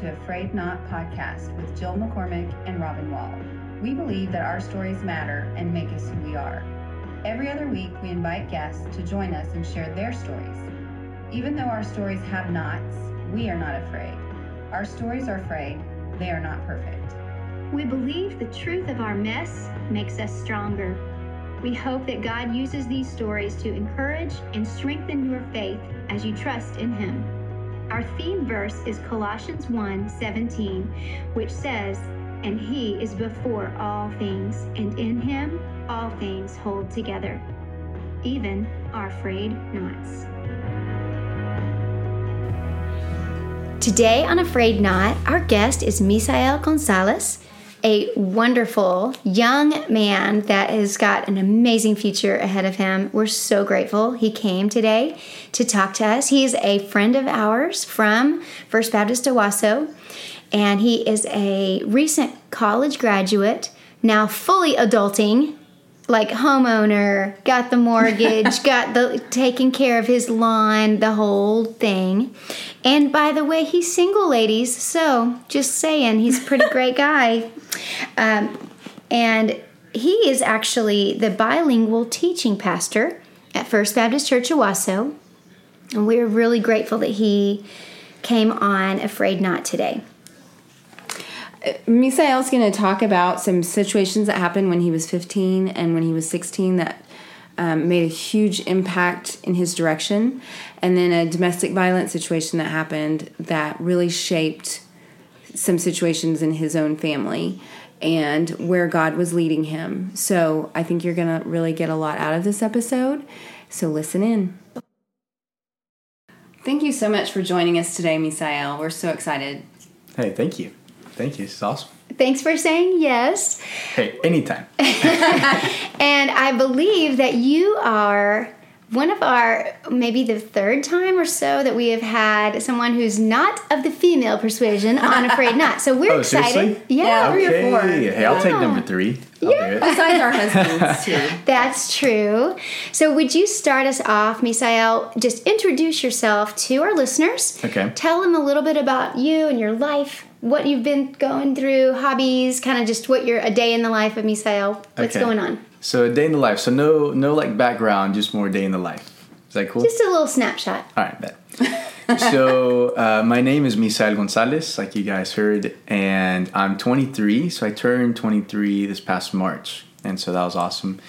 to A Frayed Knot podcast with Jill McCormick and Robin Wall. We believe that our stories matter and make us who we are. Every other week, we invite guests to join us and share their stories. Even though our stories have knots, we are not afraid. Our stories are afraid, they are not perfect. We believe the truth of our mess makes us stronger. We hope that God uses these stories to encourage and strengthen your faith as you trust in Him. Our theme verse is Colossians 1 17, which says, And He is before all things, and in Him all things hold together, even our frayed knots. Today on A Frayed Knot, our guest is Misael Gonzalez a wonderful young man that has got an amazing future ahead of him. We're so grateful he came today to talk to us. He's a friend of ours from First Baptist Owasso, and he is a recent college graduate, now fully adulting like homeowner, got the mortgage, got the taking care of his lawn, the whole thing. And by the way, he's single, ladies. So just saying, he's a pretty great guy. Um, and he is actually the bilingual teaching pastor at First Baptist Church Owasso. And we're really grateful that he came on A Frayed Knot today. Misael's going to talk about some situations that happened when he was 15 and when he was 16 that um, made a huge impact in his direction, and then a domestic violence situation that happened that really shaped some situations in his own family and where God was leading him. So I think you're going to really get a lot out of this episode. So listen in. Thank you so much for joining us today, Misael. We're so excited. Hey, thank you. Thank you. It's awesome. Thanks for saying yes. Hey, anytime. and I believe that you are one of our maybe the third time or so that we have had someone who's not of the female persuasion on A Frayed Knot. So we're oh, excited. Seriously? Yeah, yeah, three okay. or four. Hey, I'll take number three. I'll Yeah. do it. Besides our husbands, too. That's true. So would you start us off, Misael? Just introduce yourself to our listeners. Okay. Tell them a little bit about you and your life, what you've been going through, hobbies, kind of just what your a day in the life of Misael. What's Okay. going on? So a day in the life. So no, no like background, just more day in the life. Is that cool? Just a little snapshot. All right, bet. so uh, my name is Misael Gonzalez, like you guys heard, and I'm 23. So I turned 23 this past March, and so that was awesome.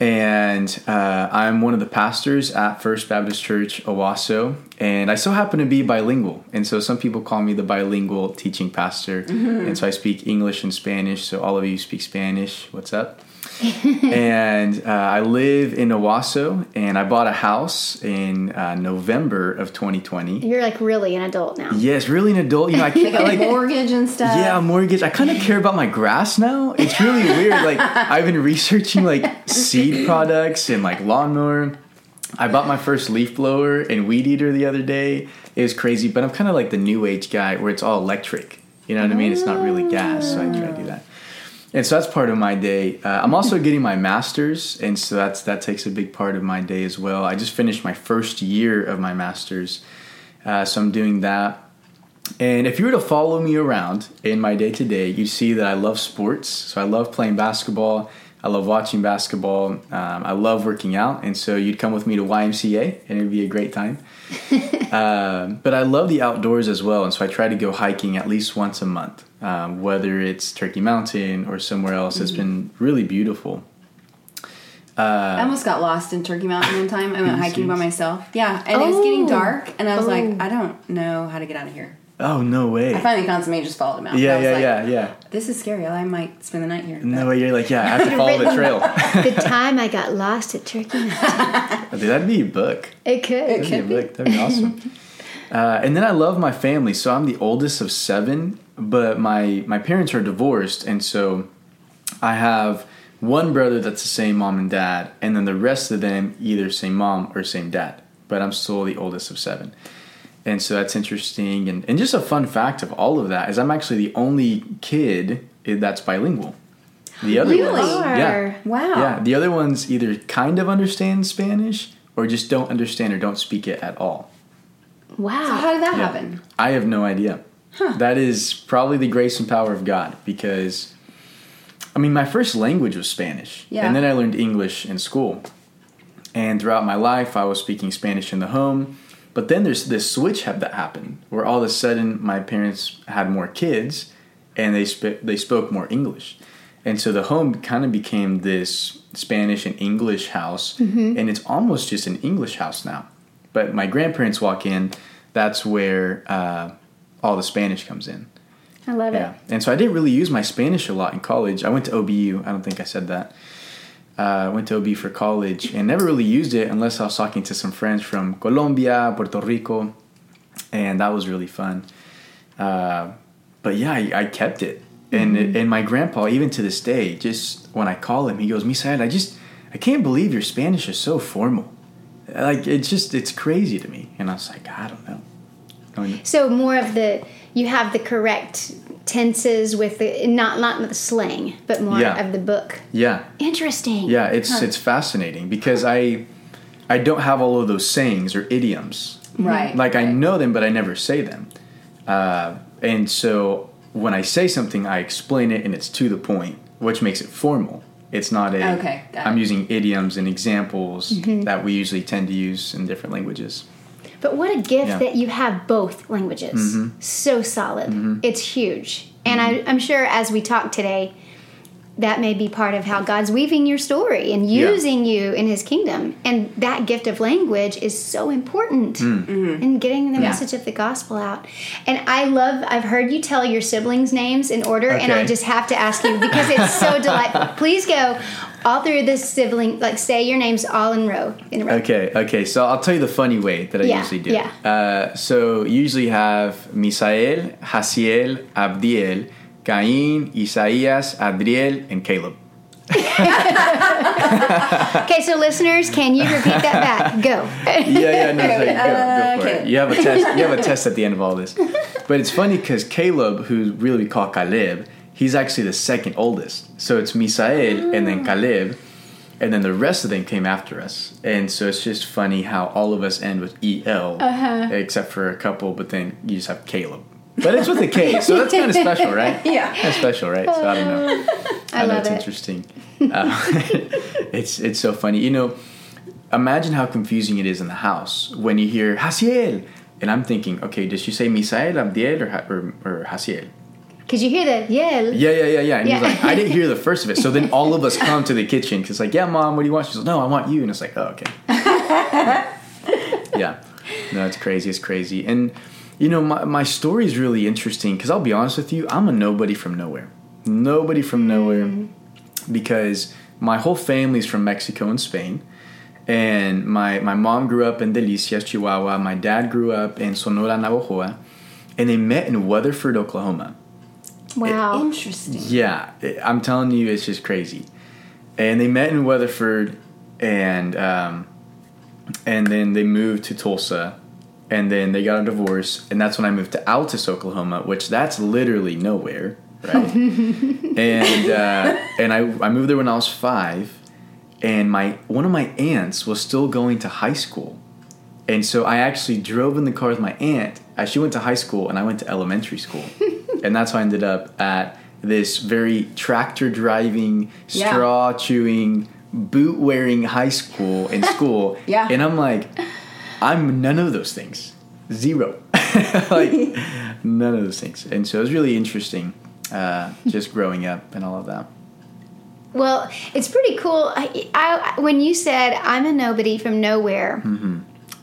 And uh, I'm one of the pastors at First Baptist Church Owasso, and I so happen to be bilingual. And so some people call me the bilingual teaching pastor. And so I speak English and Spanish. So all of you speak Spanish. What's up? and uh, I live in Owasso, and I bought a house in uh, November of 2020. You're like really an adult now. Yes, really an adult. You know, I can't Like, like. mortgage and stuff. Yeah, mortgage. I kind of care about my grass now. It's really weird. Like I've been researching like seed products and like lawnmower. I bought my first leaf blower and weed eater the other day. It was crazy, but I'm kind of like the new age guy where it's all electric. You know what I mean? It's not really gas, so I try to do that. And so that's part of my day. Uh, I'm also getting my master's, and so that's that takes a big part of my day as well. I just finished my first year of my master's, uh, so I'm doing that. And if you were to follow me around in my day to day, you'd see that I love sports. So I love playing basketball. I love watching basketball. Um, I love working out. And so you'd come with me to YMCA and it'd be a great time. um, but I love the outdoors as well. And so I try to go hiking at least once a month, um, whether it's Turkey Mountain or somewhere else. It's been really beautiful. I almost got lost in Turkey Mountain one time. I went hiking by myself. Yeah, and it was getting Oh. dark, and I was Oh. like, I don't know how to get out of here. Oh, no way. I finally consummated, just followed him out. Yeah, yeah, like, yeah, yeah. This is scary. I might spend the night here. No way. You're like, yeah, I have to follow the trail. the time I got lost at Turkey Mountain. Dude, that'd be a book. It could. That'd be a book. That'd be awesome. Uh, and then I love my family. So I'm the oldest of seven, but my my parents are divorced, and so I have one brother that's the same mom and dad, and then the rest of them either same mom or same dad. But I'm still the oldest of seven. And so that's interesting. And, and just a fun fact of all of that is I'm actually the only kid that's bilingual. The other Really? ones, yeah, Wow. yeah. The other ones either kind of understand Spanish or just don't understand or don't speak it at all. Wow. So how did that Yeah. happen? I have no idea. That is probably the grace and power of God because, I mean, my first language was Spanish. Yeah. And then I learned English in school. And throughout my life, I was speaking Spanish in the home. But then there's this switch have that happened where all of a sudden my parents had more kids and they sp- they spoke more English. And so the home kind of became this Spanish and English house, and it's almost just an English house now. But my grandparents walk in, that's where uh, all the Spanish comes in. I love it. Yeah. it. And so I didn't really use my Spanish a lot in college. I went to OBU. I don't think I said that. Uh, went to OB for college and never really used it unless I was talking to some friends from Colombia, Puerto Rico, and that was really fun. Uh, but yeah, I, I kept it. And and my grandpa, even to this day, just when I call him, he goes, "Misael, I just I can't believe your Spanish is so formal. Like it's just it's crazy to me." And I was like, I don't know. I mean, So more of the you have the correct tenses with the not not the slang, but more Yeah. of the book. yeah, Interesting. Yeah, it's it's fascinating because I I don't have all of those sayings or idioms. Right. Like I know them, but I never say them. Uh, and so when I say something, I explain it, and it's to the point, which makes it formal. It's not a. Okay, got I'm it. using idioms and examples that we usually tend to use in different languages. But what a gift Yeah. that you have both languages. Mm-hmm. So solid. Mm-hmm. It's huge. And I, I'm sure as we talk today, that may be part of how God's weaving your story and Yeah. using you in His kingdom. And that gift of language is so important mm. mm-hmm. in getting the Yeah. message of the gospel out. And I love, I've heard you tell your siblings' names in order, and I just have to ask you because it's so delightful. Please go all through this sibling, like say your names all in row. In a row. Okay, okay. So I'll tell you the funny way that I Yeah, usually do. yeah. Uh, so you usually have Misael, Hasiel, Abdiel, Cain, Isaías, Adriel, and Caleb. Okay, so listeners, can you repeat that back? Go. Yeah, yeah, no, it's like, go, go for Okay. it. You have a test. You have a test at the end of all this. But it's funny because Caleb, who really we call Caleb, he's actually the second oldest. So it's Misael and then mm. Caleb, and then the rest of them came after us. And so it's just funny how all of us end with el, uh-huh. except for a couple. But then you just have Caleb. But it's with a K, so that's kind of special, right? Yeah. That's special, right? So I don't know. Uh, I know love it's it. interesting. Uh, it's it's so funny. You know, imagine how confusing it is in the house when you hear Hasiel, and I'm thinking, okay, does she say Misael, Abdiel, or or, or Hasiel? Because you hear the yell. Yeah, yeah, yeah, yeah. And he's Yeah. like, I didn't hear the first of it. So then all of us come to the kitchen because like, yeah, mom, what do you want? She's like, no, I want you. And it's like, oh, okay. yeah, no, it's crazy. It's crazy. And you know, my my story is really interesting because I'll be honest with you, I'm a nobody from nowhere. Nobody from nowhere mm. because my whole family's from Mexico and Spain. And my, my mom grew up in Delicias, Chihuahua. My dad grew up in Sonora, Navajoa. And they met in Weatherford, Oklahoma. Wow. Interesting. Yeah, it- I'm telling you, it's just crazy. And they met in Weatherford, and um, and then they moved to Tulsa, and then they got a divorce, and that's when I moved to Altus, Oklahoma, which that's literally nowhere, right? and uh, and I I moved there when I was five, and my one of my aunts was still going to high school, and so I actually drove in the car with my aunt as she went to high school, and I went to elementary school, and that's how I ended up at this very tractor driving, Yeah. straw chewing, boot wearing high school in school. Yeah. and I'm like, I'm none of those things, zero, like none of those things, and so it was really interesting, uh, just growing up and all of that. Well, it's pretty cool. I, I, when you said I'm a nobody from nowhere, Mm-hmm.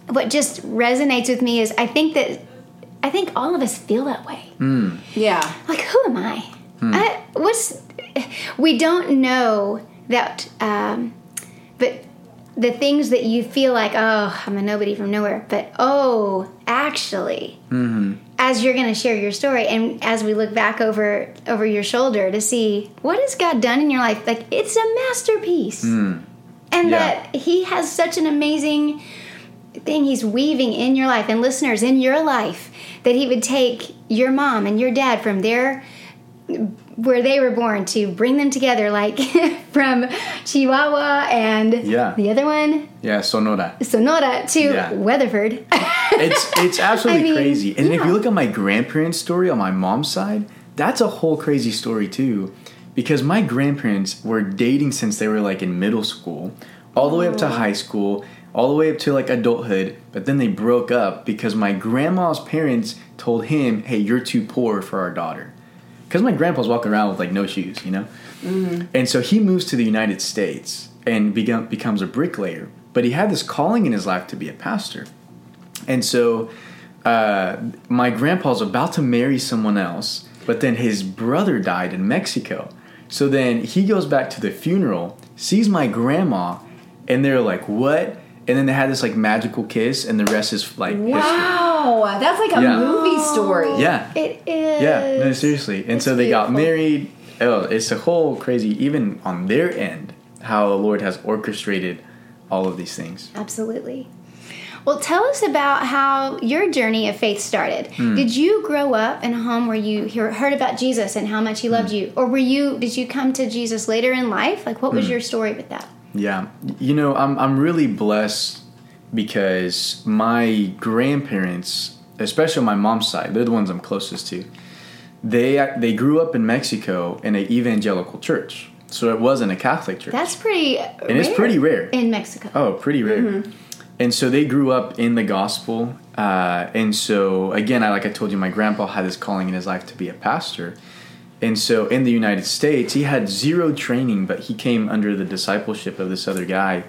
What just resonates with me is I think that I think all of us feel that way. Yeah. Like, who am I? Hmm. I what's we don't know that, um, but the things that you feel like, oh, I'm a nobody from nowhere, but oh, actually, Mm-hmm. as you're going to share your story, and as we look back over over your shoulder to see what has God done in your life, like it's a masterpiece, and Hmm. Yeah. that He has such an amazing thing He's weaving in your life, and listeners in your life, that He would take your mom and your dad from their where they were born to bring them together, like from Chihuahua and Yeah. the other one, Yeah, Sonora. Sonora, to Yeah. Weatherford. It's it's absolutely I mean, crazy. And if you look at my grandparents' story on my mom's side, that's a whole crazy story too. Because my grandparents were dating since they were like in middle school, all the way up to oh. high school, all the way up to like adulthood, but then they broke up because my grandma's parents told him, "Hey, you're too poor for our daughter." Because my grandpa's walking around with like no shoes, you know? And so he moves to the United States and become, becomes a bricklayer. But he had this calling in his life to be a pastor. And so uh, my grandpa's about to marry someone else, but then his brother died in Mexico. So then he goes back to the funeral, sees my grandma, and they're like, "What?" And then they had this like magical kiss, and the rest is like history. Wow, that's like a Yeah. movie story. Yeah, it is. yeah, no, seriously. And so they got married. Oh, it's a whole crazy, even on their end, how the Lord has orchestrated all of these things. Absolutely. Well, tell us about how your journey of faith started. Hmm. Did you grow up in a home where you hear, heard about Jesus and how much he loved you, or were you? Did you come to Jesus later in life? Like, what was Hmm. your story with that? Yeah, you know, I'm I'm really blessed because my grandparents, especially on my mom's side, they're the ones I'm closest to. They they grew up in Mexico in an evangelical church, so it wasn't a Catholic church, That's pretty. and it's pretty rare. in Mexico. Oh, pretty rare. And so they grew up in the gospel. Uh, and so, again, I, like I told you, my grandpa had this calling in his life to be a pastor. And so in the United States, he had zero training, but he came under the discipleship of this other guy.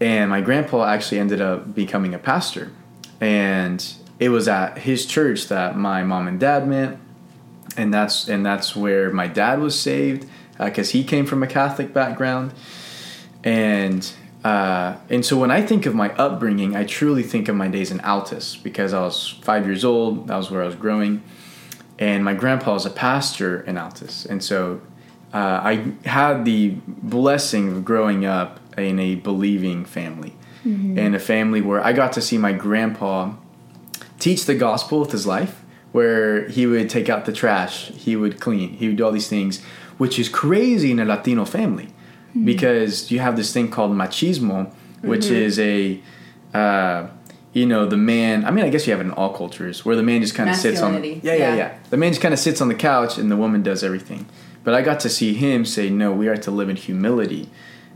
And my grandpa actually ended up becoming a pastor. And it was at his church that my mom and dad met. And that's and that's where my dad was saved because he came from a Catholic background and uh, and so when I think of my upbringing, I truly think of my days in Altus because I was five years old. That was where I was growing, and my grandpa was a pastor in Altus, and so uh, I had the blessing of growing up in a believing family, in a family where I got to see my grandpa teach the gospel with his life, where he would take out the trash, he would clean, he would do all these things, which is crazy in a Latino family. Because you have this thing called machismo, which is a, uh, you know, the man. I mean, I guess you have it in all cultures where the man just kind of sits on. Masculinity, Yeah, yeah, yeah. yeah. The man just kind of sits on the couch and the woman does everything. But I got to see him say, no, we are to live in humility.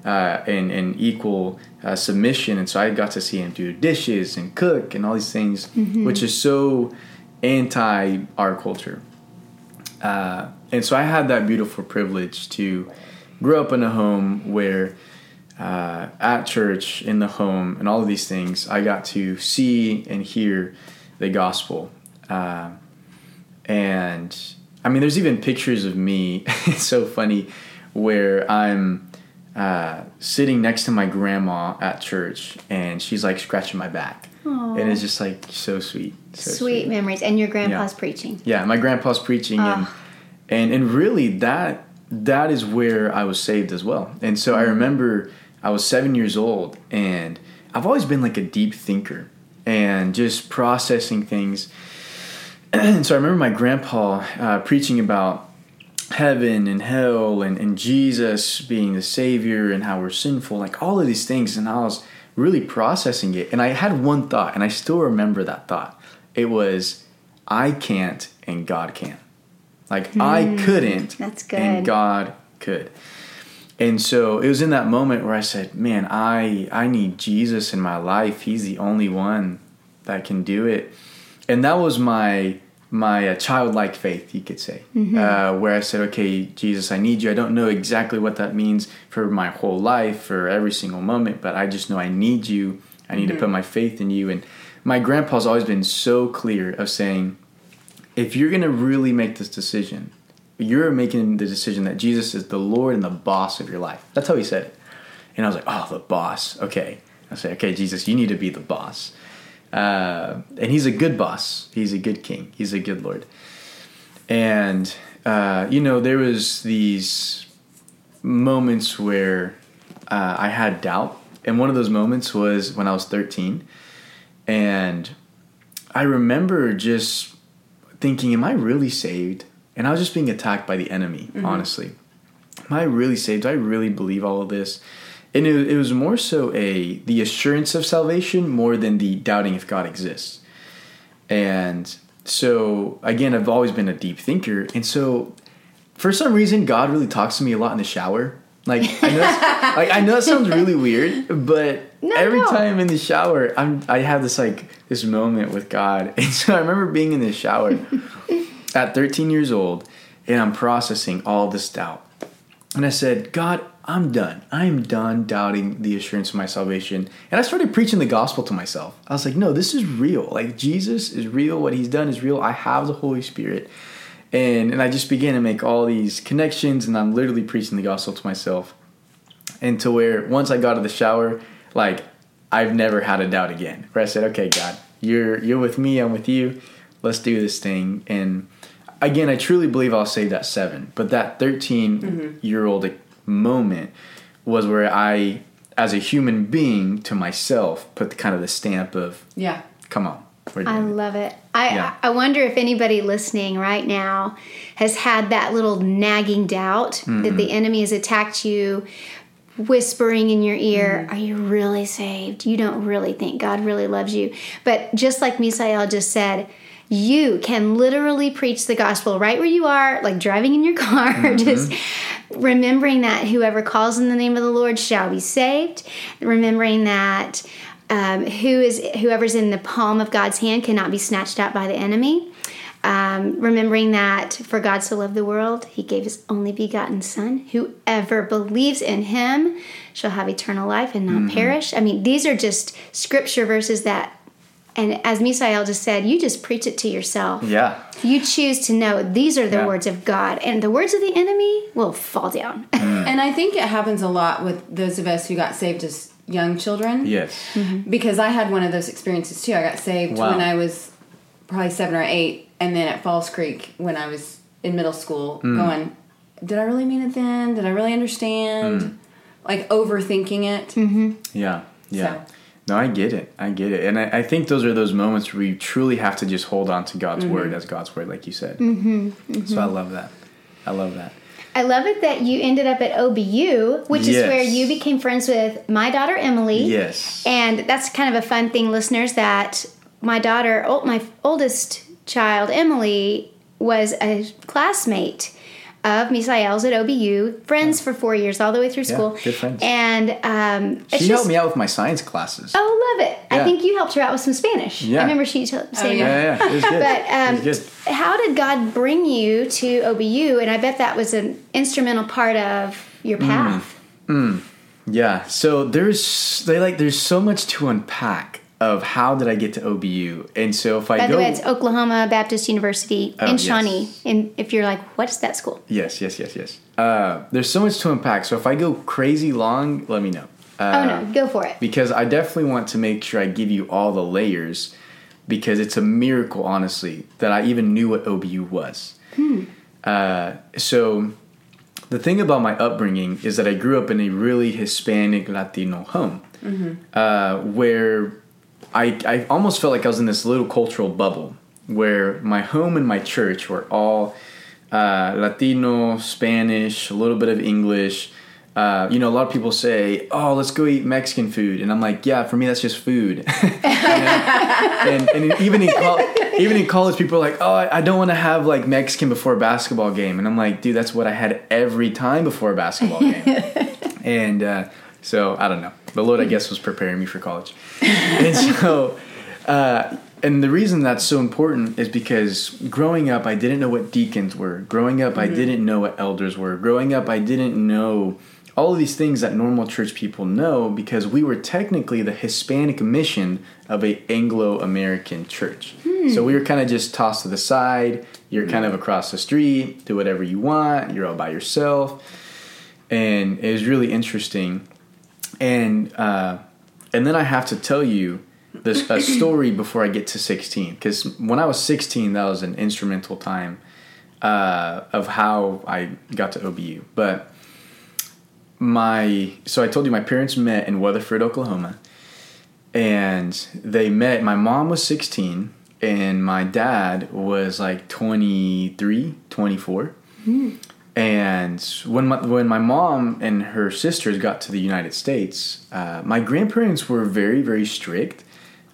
Uh, and, and equal uh, submission, and so I got to see him do dishes and cook and all these things, which is so anti our culture. Uh, and so I had that beautiful privilege to grow up in a home where, uh, at church, in the home, and all of these things, I got to see and hear the gospel. Uh, and I mean, there's even pictures of me. it's so funny where I'm uh, sitting next to my grandma at church, and she's like scratching my back, and it's just like so sweet. So Sweet memories, and your grandpa's Yeah. preaching. yeah, my grandpa's preaching, and and and really that that is where I was saved as well. And so I remember I was seven years old, and I've always been like a deep thinker and just processing things. and so I remember my grandpa uh, preaching about heaven and hell and, and Jesus being the savior and how we're sinful, like all of these things. And I was really processing it. And I had one thought, and I still remember that thought. It was, I can't and God can. Like I couldn't that's good. and God could. And so it was in that moment where I said, "Man, I I need Jesus in my life. He's the only one that can do it." And that was my my uh, childlike faith, you could say, uh, where I said, "Okay, Jesus, I need you. I don't know exactly what that means for my whole life, for every single moment, but I just know I need you. I need to put my faith in you." And my grandpa's always been so clear of saying, if you're going to really make this decision, you're making the decision that Jesus is the Lord and the boss of your life. That's how he said it. And I was like, oh, the boss. Okay. I say, okay, Jesus, you need to be the boss. Uh, and he's a good boss. He's a good king. He's a good Lord. And, uh, you know, there was these moments where uh, I had doubt. And one of those moments was when I was 13. And I remember just thinking, am I really saved? And I was just being attacked by the enemy. Mm-hmm. Honestly, am I really saved? Do I really believe all of this? And it, it was more so a the assurance of salvation more than the doubting if God exists. And so again, I've always been a deep thinker, and so for some reason, God really talks to me a lot in the shower. Like I know, like I know it sounds really weird, but No, every no. time in the shower, I'm I have this like this moment with God, and so I remember being in the shower at 13 years old, and I'm processing all this doubt, and I said, God, I'm done. I'm done doubting the assurance of my salvation. And I started preaching the gospel to myself. I was like, no, this is real. Like Jesus is real. What he's done is real. I have the Holy Spirit. And and I just began to make all these connections and I'm literally preaching the gospel to myself. And to where once I got out of the shower, like I've never had a doubt again. Where I said, Okay, God, you're you're with me, I'm with you. Let's do this thing. And again, I truly believe I'll save that seven. But that 13 mm-hmm. year old moment was where I, as a human being to myself, put the kind of the stamp of, Yeah. come on. I love it. I Yeah. I wonder if anybody listening right now has had that little nagging doubt that the mm-hmm. enemy has attacked you, whispering in your ear, mm-hmm. "Are you really saved? You don't really think God really loves you." But just like Misael just said, you can literally preach the gospel right where you are, like driving in your car, just remembering that whoever calls in the name of the Lord shall be saved, remembering that um, who is whoever's in the palm of God's hand cannot be snatched out by the enemy. Um, remembering that for God so loved the world, He gave His only begotten Son. Whoever believes in Him shall have eternal life and not perish. I mean, these are just scripture verses that, and as Misael just said, you just preach it to yourself. Yeah. You choose to know these are the Yeah. words of God, and the words of the enemy will fall down. And I think it happens a lot with those of us who got saved as young children. Yes. Because I had one of those experiences too. I got saved Wow. when I was probably seven or eight, and then at Falls Creek when I was in middle school, Hmm. going, "Did I really mean it then? Did I really understand?" Hmm. Like overthinking it. Yeah, yeah. So- No, I get it. I get it. And I, I think those are those moments where you truly have to just hold on to God's Mm-hmm. word as God's word, like you said. Mm-hmm, So I love that. I love that. I love it that you ended up at OBU, which is where you became friends with my daughter Emily. Yes. And that's kind of a fun thing, listeners, that my daughter, my oldest child, Emily, was a classmate of Misael's at OBU, friends for four years, all the way through Yeah, school. good friends. And um, She just, helped me out with my science classes. Oh, love it! I think you helped her out with some Spanish. Yeah. I remember she t- saying yeah. yeah, yeah. It was good. But um, it was good. how did God bring you to OBU? And I bet that was an instrumental part of your Mm. path. Yeah. So there's they like there's so much to unpack of how did I get to OBU. And so if I By go the way, it's Oklahoma Baptist University Oh, in yes. Shawnee. And if you're like, what is that school? Yes, yes, yes, yes. Uh, there's so much to unpack. So if I go crazy long, let me know. Uh, oh no, go for it. because I definitely want to make sure I give you all the layers because it's a miracle, honestly, that I even knew what OBU was. Uh, so, the thing about my upbringing is that I grew up in a really Hispanic Latino home uh, where I, I almost felt like I was in this little cultural bubble where my home and my church were all uh, Latino, Spanish, a little bit of English. Uh, you know, a lot of people say, "Oh, let's go eat Mexican food," and I'm like, "Yeah, for me, that's just food." and, and even in col- even in college, people are like, "Oh, I, I don't want to have like Mexican before a basketball game," and I'm like, "Dude, that's what I had every time before a basketball game." and uh, so I don't know. The Lord, I guess, was preparing me for college, and so. Uh, and the reason that's so important is because growing up, I didn't know what deacons were. Growing up, I mm-hmm. didn't know what elders were. Growing up, I didn't know all of these things that normal church people know because we were technically the Hispanic mission of a Anglo-American church. So hmm. we were kind of just tossed to the side. You're kind of mm-hmm. across the street, do whatever you want. You're all by yourself, and it was really interesting. And uh, and then I have to tell you this a story before I get to 16 because when I was 16, that was an instrumental time uh, of how I got to OBU. But my so I told you my parents met in Weatherford, Oklahoma, and they met. My mom was 16, and my dad was like 23, 24. And when my, when my mom and her sisters got to the United States, uh, my grandparents were very, very strict.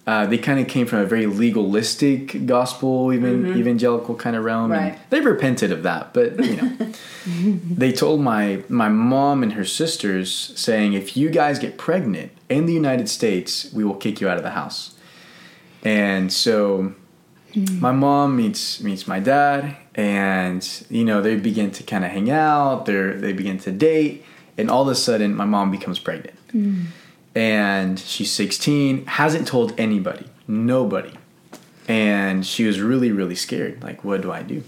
Uh, they kind of came from a very legalistic gospel, even evangelical kind of realm. and Right. They repented of that, but you know, they told my my mom and her sisters saying, if you guys get pregnant in the United States, we will kick you out of the house. And so my mom meets meets my dad and you know they begin to kind of hang out they they begin to date and all of a sudden my mom becomes pregnant. And she's 16 hasn't told anybody nobody. And she was really really scared like what do i do?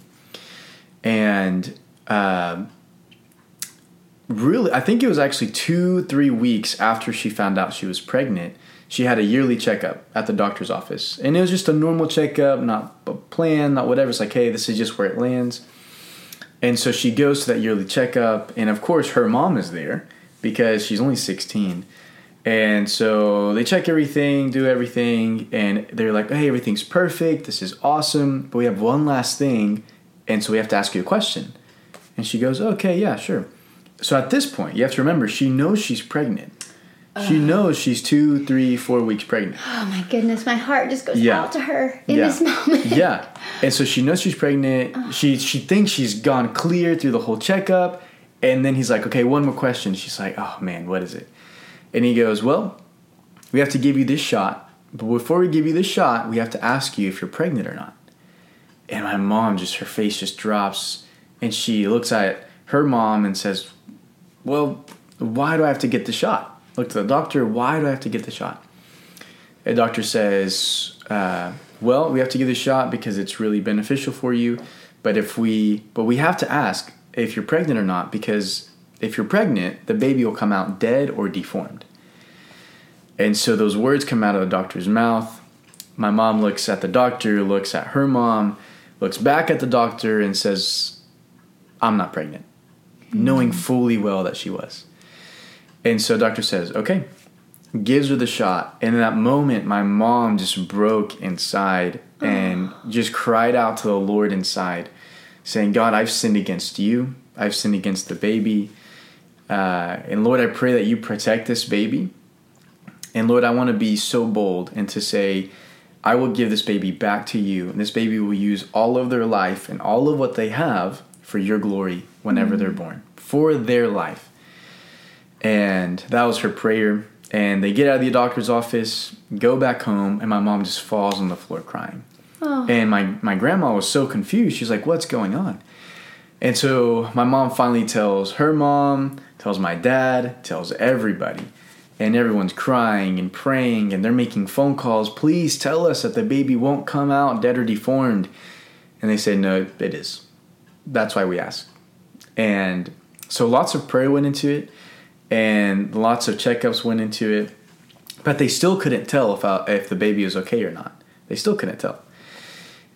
And um, really i think it was actually two three weeks after she found out she was pregnant she had a yearly checkup at the doctor's office. And it was just a normal checkup not a plan not whatever. It's like hey this is just where it lands. And so she goes to that yearly checkup. And of course her mom is there because she's only 16 and so they check everything do everything. And they're like hey everything's perfect. This is awesome. But we have one last thing. And so we have to ask you a question. And she goes okay yeah sure. So at this point you have to remember she knows she's pregnant she knows she's two three four weeks pregnant. Oh my goodness, my heart just goes Yeah. out to her in Yeah. this moment. yeah. And so she knows she's pregnant. She she thinks she's gone clear through the whole checkup. And then he's like okay one more question. She's like oh man what is it? And he goes well we have to give you this shot. But before we give you this shot we have to ask you if you're pregnant or not. And my mom just her face just drops. And she looks at her mom and says well why do i have to get the shot look to the doctor why do i have to get the shot a doctor says, uh, "Well, we have to give the shot because it's really beneficial for you, but if we, but we have to ask if you're pregnant or not because if you're pregnant, the baby will come out dead or deformed." And so those words come out of the doctor's mouth. My mom looks at the doctor, looks at her mom, looks back at the doctor, and says, "I'm not pregnant," knowing fully well that she was. And so doctor says, "Okay." gives her the shot. And in that moment my mom just broke inside and just cried out to the lord inside saying god i've sinned against you. I've sinned against the baby. Uh, and lord i pray that you protect this baby. And lord i want to be so bold and to say i will give this baby back to you. And this baby will use all of their life and all of what they have for your glory whenever they're born for their life and that was her prayer. And they get out of the doctor's office, go back home, and my mom just falls on the floor crying. Oh. And my, my grandma was so confused. She's like, What's going on? And so my mom finally tells her mom, tells my dad, tells everybody. And everyone's crying and praying, and they're making phone calls. Please tell us that the baby won't come out dead or deformed. And they said, No, it is. That's why we ask. And so lots of prayer went into it and lots of checkups went into it, but they still couldn't tell if I, if the baby was okay or not. They still couldn't tell.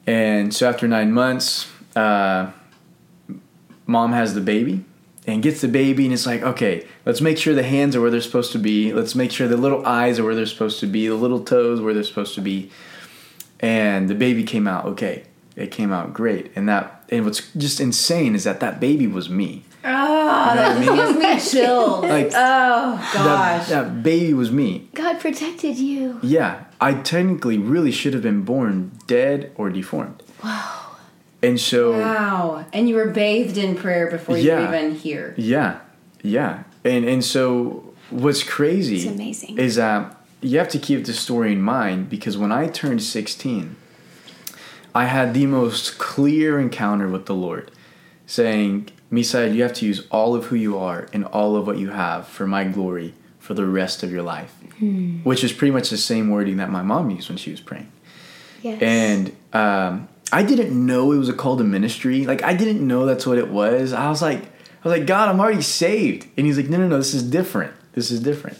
And so after nine months, uh, mom has the baby and gets the baby, and it's like, okay, let's make sure the hands are where they're supposed to be. Let's make sure the little eyes are where they're supposed to be, the little toes where they're supposed to be. And the baby came out okay. It came out great, and that and what's just insane is that that baby was me. Ah, You know that what gives me chills. Like oh gosh. that baby was me. God protected you. Yeah, I technically really should have been born dead or deformed. Wow. And so, Wow. And you were bathed in prayer before you Yeah. were even here. yeah, yeah, and and so what's crazy It's amazing. is that you have to keep the story in mind because when I turned sixteen, I had the most clear encounter with the Lord, saying, "Misael, you have to use all of who you are and all of what you have for my glory for the rest of your life," hmm. which is pretty much the same wording that my mom used when she was praying. Yes. and um, I didn't know it was a call to ministry. Like I didn't know that's what it was. I was like, I was like, God, I'm already saved, and He's like, No, no, no, this is different. This is different.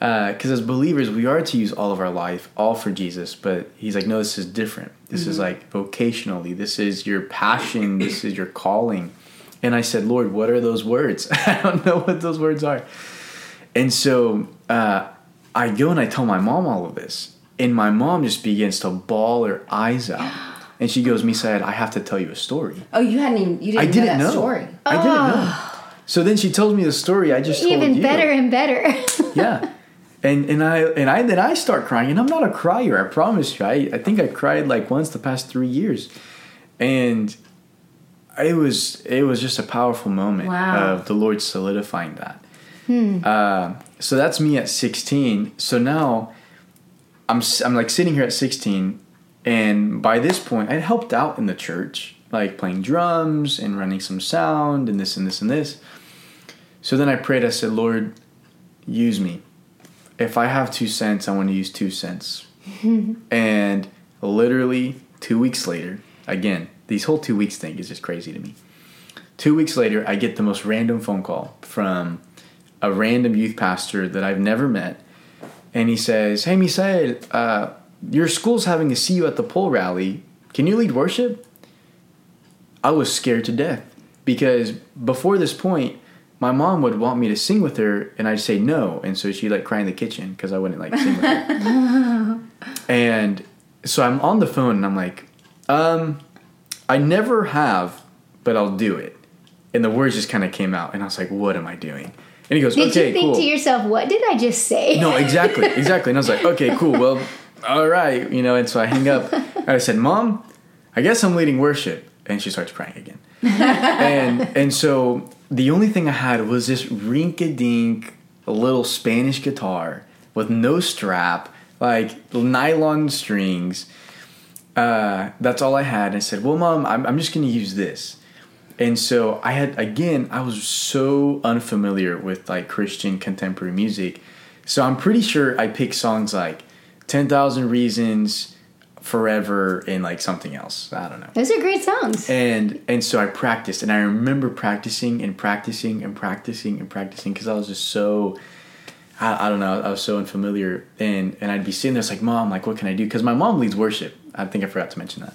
Uh, because as believers, we are to use all of our life, all for Jesus. But He's like, No, this is different. This is mm-hmm. like vocationally. This is your passion. this is your calling. And I said, Lord, what are those words? I don't know what those words are. And so uh, I go and I tell my mom all of this. and my mom just begins to bawl her eyes out. And she goes, Misael, I have to tell you a story. Oh, you hadn't even you didn't, I didn't know that know. story. I didn't know. So then she tells me the story I just told Even you. better and better. yeah and and i and i then i start crying and i'm not a crier i promise you i, I think i cried like once the past three years and it was it was just a powerful moment Wow. of the lord solidifying that uh, so that's me at 16 so now i'm I'm like sitting here at 16 and by this point i'd helped out in the church like playing drums and running some sound and this and this and this so then i prayed i said lord use me. If I have two cents, I want to use two cents. and literally two weeks later, again, these whole two weeks thing is just crazy to me. Two weeks later, I get the most random phone call from a random youth pastor that I've never met. And he says, Hey, Misael, uh, your school's having a See You at the Pole rally. Can you lead worship? I was scared to death because before this point, my mom would want me to sing with her, and I'd say no, and so she'd like cry in the kitchen because I wouldn't like sing with her. and so I'm on the phone, and I'm like, um, I never have, but I'll do it. And the words just kind of came out, and I was like, what am I doing? And he goes, Did okay, you think cool. to yourself, what did I just say? No, exactly, exactly. And I was like, okay, cool. Well, all right, you know. And so I hang up. And I said, Mom, I guess I'm leading worship. And she starts crying again. and and so the only thing I had was this rink-a-dink little Spanish guitar with no strap, like nylon strings. Uh, that's all I had. And I said, Well, Mom, I'm, I'm just going to use this. And so I had again, I was so unfamiliar with like Christian contemporary music. So I'm pretty sure I picked songs like 10,000 Reasons, Forever, and like something else. I don't know. Those are great songs. And and so I practiced and I remember practicing and practicing and practicing and practicing because I was just so I, I don't know, I was so unfamiliar and and I'd be sitting there it's like, Mom, like what can I do? Because my mom leads worship. I think I forgot to mention that.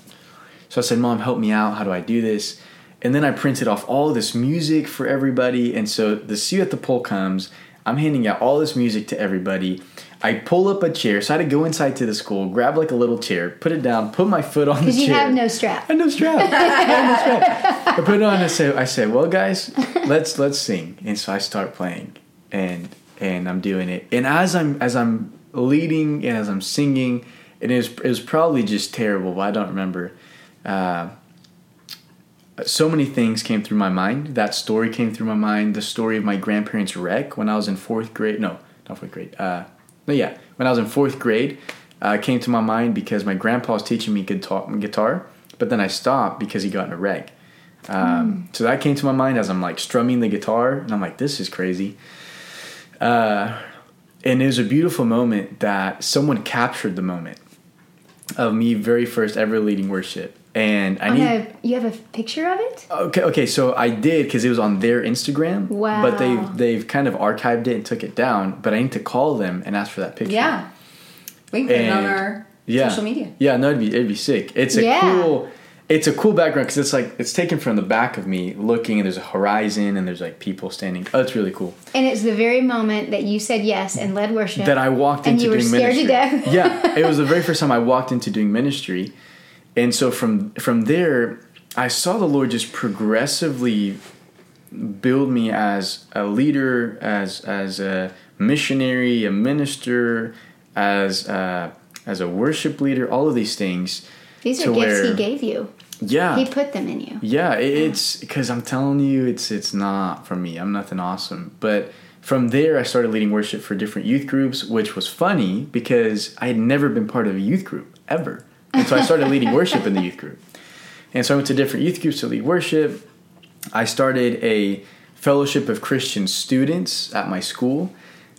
So I said, Mom, help me out. How do I do this? And then I printed off all this music for everybody. And so the See You at the Pole comes. I'm handing out all this music to everybody. I pull up a chair. So I had to go inside to the school, grab like a little chair, put it down, put my foot on the Because chair. you have no strap. I had no strap. I had no strap. I put it on and I said, I said, well, guys, let's let's sing. And so I start playing, and and I'm doing it. And as I'm as I'm leading and as I'm singing, it is it was probably just terrible, but I don't remember. Uh, so many things came through my mind. That story came through my mind. The story of my grandparents' wreck when I was in fourth grade. No, not fourth grade. Uh, no, yeah, when I was in fourth grade, uh, came to my mind because my grandpa was teaching me guitar, guitar, but then I stopped because he got in a wreck. Um, So that came to my mind as I'm like strumming the guitar, and I'm like, this is crazy. Uh, and it was a beautiful moment that someone captured the moment of me very first ever leading worship. And I On need a, you have a picture of it? Okay, okay, so I did because it was on their Instagram. Wow. But they've they've kind of archived it and took it down. But I need to call them and ask for that picture. Yeah. We can put it on our Yeah. social media. Yeah, no, it'd be it'd be sick. It's a Yeah. cool. It's a cool background because it's like it's taken from the back of me looking, and there's a horizon, and there's like people standing. Oh, it's really cool. And it's the very moment that you said yes and led worship. that I walked And into doing scared to ministry. death. yeah, it was the very first time I walked into doing ministry, and so from from there, I saw the Lord just progressively build me as a leader, as as a missionary, a minister, as uh, as a worship leader. All of these things. These are gifts where- he gave you. Yeah, He put them in you. yeah, it, it's because I'm telling you, it's it's not from me. I'm nothing awesome. But from there, I started leading worship for different youth groups, which was funny because I had never been part of a youth group ever, and so I started leading worship in the youth group. And so I went to different youth groups to lead worship. I started a fellowship of Christian students at my school.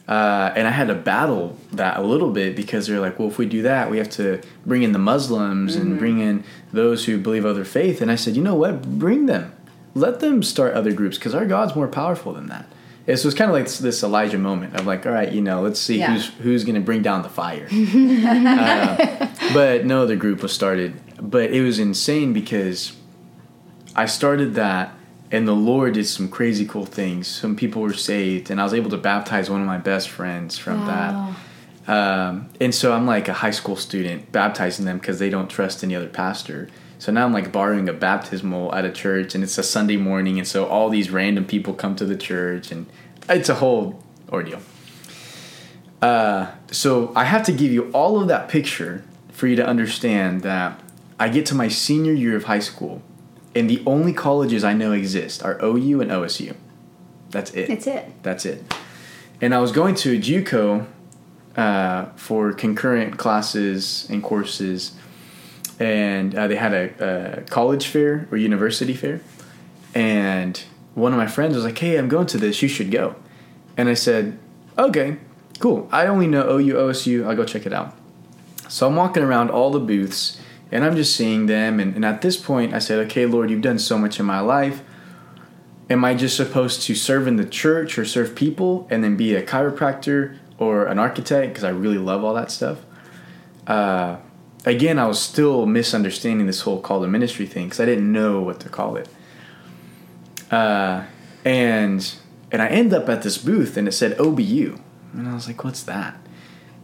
Uh, and I had to battle that a little bit because they're like, well, if we do that, we have to bring in the Muslims and bring in those who believe other faith. And I said, you know what? Bring them. Let them start other groups because our God's more powerful than that. So it's kind of like this, this Elijah moment of like, all right, you know, let's see Yeah. who's who's going to bring down the fire. Uh, but no other group was started. But it was insane because I started that, and the Lord did some crazy cool things. Some people were saved, and I was able to baptize one of my best friends from Wow. that. Um, and so I'm like a high school student baptizing them because they don't trust any other pastor. So now I'm like borrowing a baptismal at a church, and it's a Sunday morning, and so all these random people come to the church, and it's a whole ordeal. Uh, so I have to give you all of that picture for you to understand that I get to my senior year of high school, and the only colleges I know exist are OU and OSU. That's it. That's it. That's it. And I was going to a JUCO uh, for concurrent classes and courses, and uh, they had a, a college fair or university fair, and one of my friends was like, "Hey, I'm going to this. You should go." And I said, "Okay, cool. I only know OU, OSU. I'll go check it out." So I'm walking around all the booths, and I'm just seeing them. And, and at this point, I said, "Okay, Lord, you've done so much in my life." am I just supposed to serve in the church or serve people and then be a chiropractor or an architect because I really love all that stuff? Uh, again, I was still misunderstanding this whole call to ministry thing because I didn't know what to call it. Uh, and and I end up at this booth and it said OBU, and I was like, "What's that?"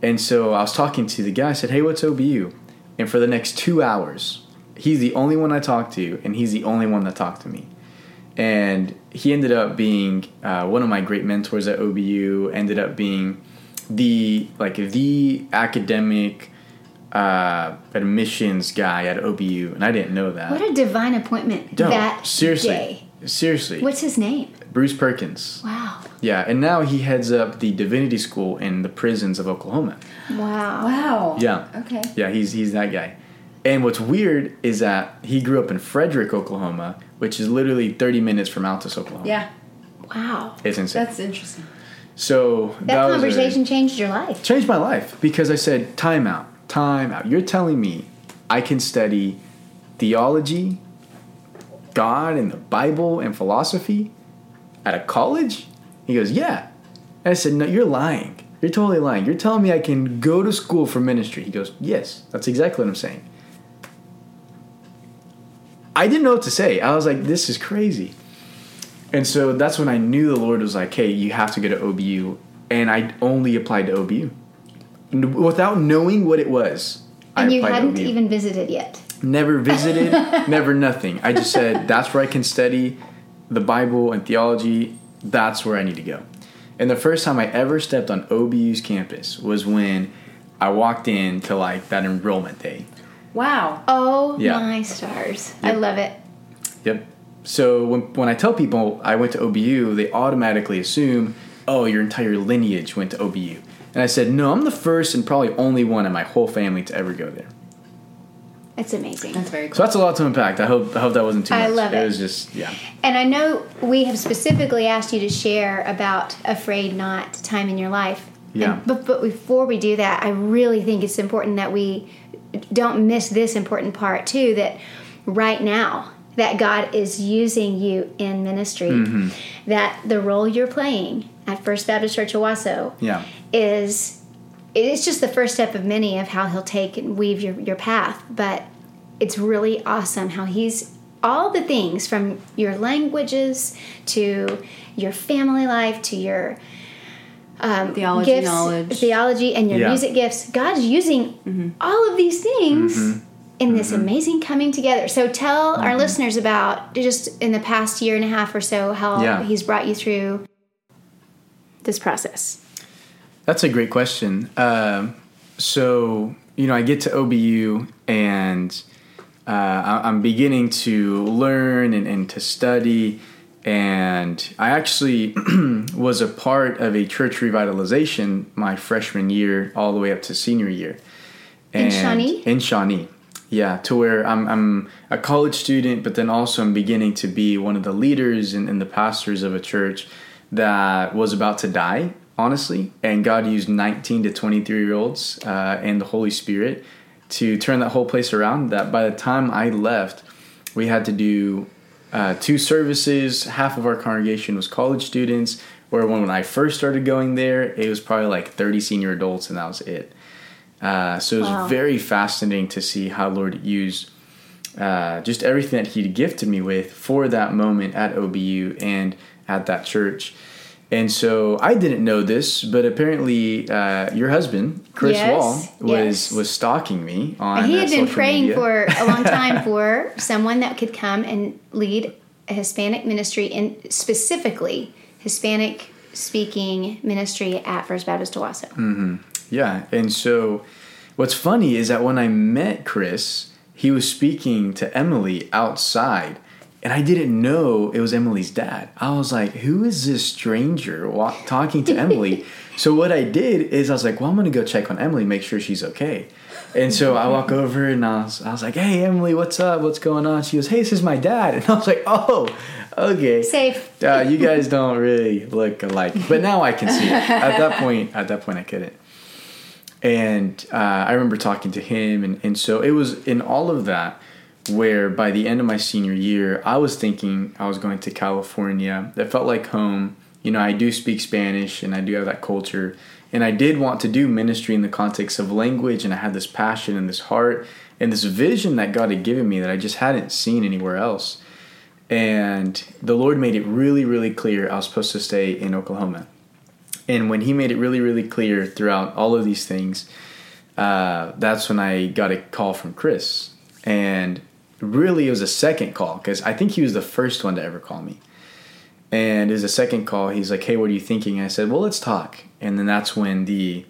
And so I was talking to the guy. I said, "Hey, what's OBU?" And for the next two hours, he's the only one I talked to, and he's the only one that talked to me and he ended up being uh, one of my great mentors at OBU. Ended up being the like the academic uh, admissions guy at OBU, and I didn't know that. What a divine appointment No, that seriously, day. Seriously. What's his name? Bruce Perkins? Wow. Yeah, and now he heads up the divinity school in the prisons of Oklahoma. Wow. Wow. Yeah. Okay. Yeah, he's he's that guy. And what's weird is that he grew up in Frederick, Oklahoma, which is literally 30 minutes from Altus, Oklahoma. Yeah. Wow. It's insane. That's interesting. so That, was a- conversation changed your life. changed my life because I said, time out, time out. You're telling me I can study theology, God, and the Bible and philosophy at a college? He goes, yeah. And I said, no, you're lying. You're totally lying. You're telling me I can go to school for ministry. He goes, yes, that's exactly what I'm saying. I didn't know what to say. I was like, this is crazy. And so that's when I knew the Lord was like, hey, you have to go to OBU. And I only applied to OBU without knowing what it was. And I you hadn't OBU. even visited yet. Never visited, never nothing. I just said, that's where I can study the Bible and theology. That's where I need to go. And the first time I ever stepped on OBU's campus was when I walked in to like that enrollment day. Wow. Oh Yeah. my stars. I love it. Yep. So when, when I tell people I went to OBU, they automatically assume, oh, your entire lineage went to OBU. And I said, no, I'm the first and probably only one in my whole family to ever go there. It's amazing. That's very cool. So that's a lot to unpack. I hope I hope that wasn't too much. I love it. It was just yeah. And I know we have specifically asked you to share about a frayed knot time in your life. Yeah. And- but but before we do that, I really think it's important that we don't miss this important part too. That right now that God is using you in ministry. Mm-hmm. That the role you're playing at First Baptist Church Owasso Yeah. is it's just the first step of many of how he'll take and weave your, your path but it's really awesome how he's all the things from your languages to your family life to your um, Theology gifts, knowledge. theology and your Yeah. music gifts god's using mm-hmm. all of these things mm-hmm. in this mm-hmm. amazing coming together so tell our listeners about just in the past year and a half or so how Yeah. he's brought you through this process That's a great question. Um, so, you know, I get to OBU and uh, I'm beginning to learn and, and to study. And I actually was a part of a church revitalization my freshman year all the way up to senior year. In Shawnee? In Shawnee. Yeah, to where I'm, I'm a college student, but then also I'm beginning to be one of the leaders and, and the pastors of a church that was about to die, honestly. And God used 19 to 23 year olds uh, and the Holy Spirit to turn that whole place around. That by the time I left, we had to do uh, two services. Half of our congregation was college students, where when, when I first started going there, it was probably like 30 senior adults, and that was it. Uh, so it was Wow. very fascinating to see how Lord used uh, just everything that He'd gifted me with for that moment at OBU and at that church. And so I didn't know this, but apparently uh, your husband, Chris Yes, Wall, was yes. was stalking me on. he uh, had been praying media. for a long time for someone that could come and lead a Hispanic ministry, and specifically Hispanic speaking ministry at First Baptist Owasso. Hmm. Yeah, and so what's funny is that when I met Chris, he was speaking to Emily outside, and I didn't know it was Emily's dad. I was like, "Who is this stranger wa- talking to Emily?" so what I did is I was like, "Well, I'm gonna go check on Emily, make sure she's okay." And so I walk over and I was, I was like, "Hey, Emily, what's up? What's going on?" She goes, "Hey, this is my dad," and I was like, "Oh, okay." Safe. uh, you guys don't really look alike. But now I can see it. At that point, at that point, I couldn't. And uh, I remember talking to him, and, and so it was in all of that where by the end of my senior year, I was thinking I was going to California. That felt like home. You know, I do speak Spanish and I do have that culture. And I did want to do ministry in the context of language, and I had this passion and this heart and this vision that God had given me that I just hadn't seen anywhere else. And the Lord made it really, really clear I was supposed to stay in Oklahoma. And when He made it really, really clear throughout all of these things, uh, that's when I got a call from Chris. And really, it was a second call because I think he was the first one to ever call me. And it was a second call. He's like, "Hey, what are you thinking?" And I said, "Well, let's talk." And then that's when the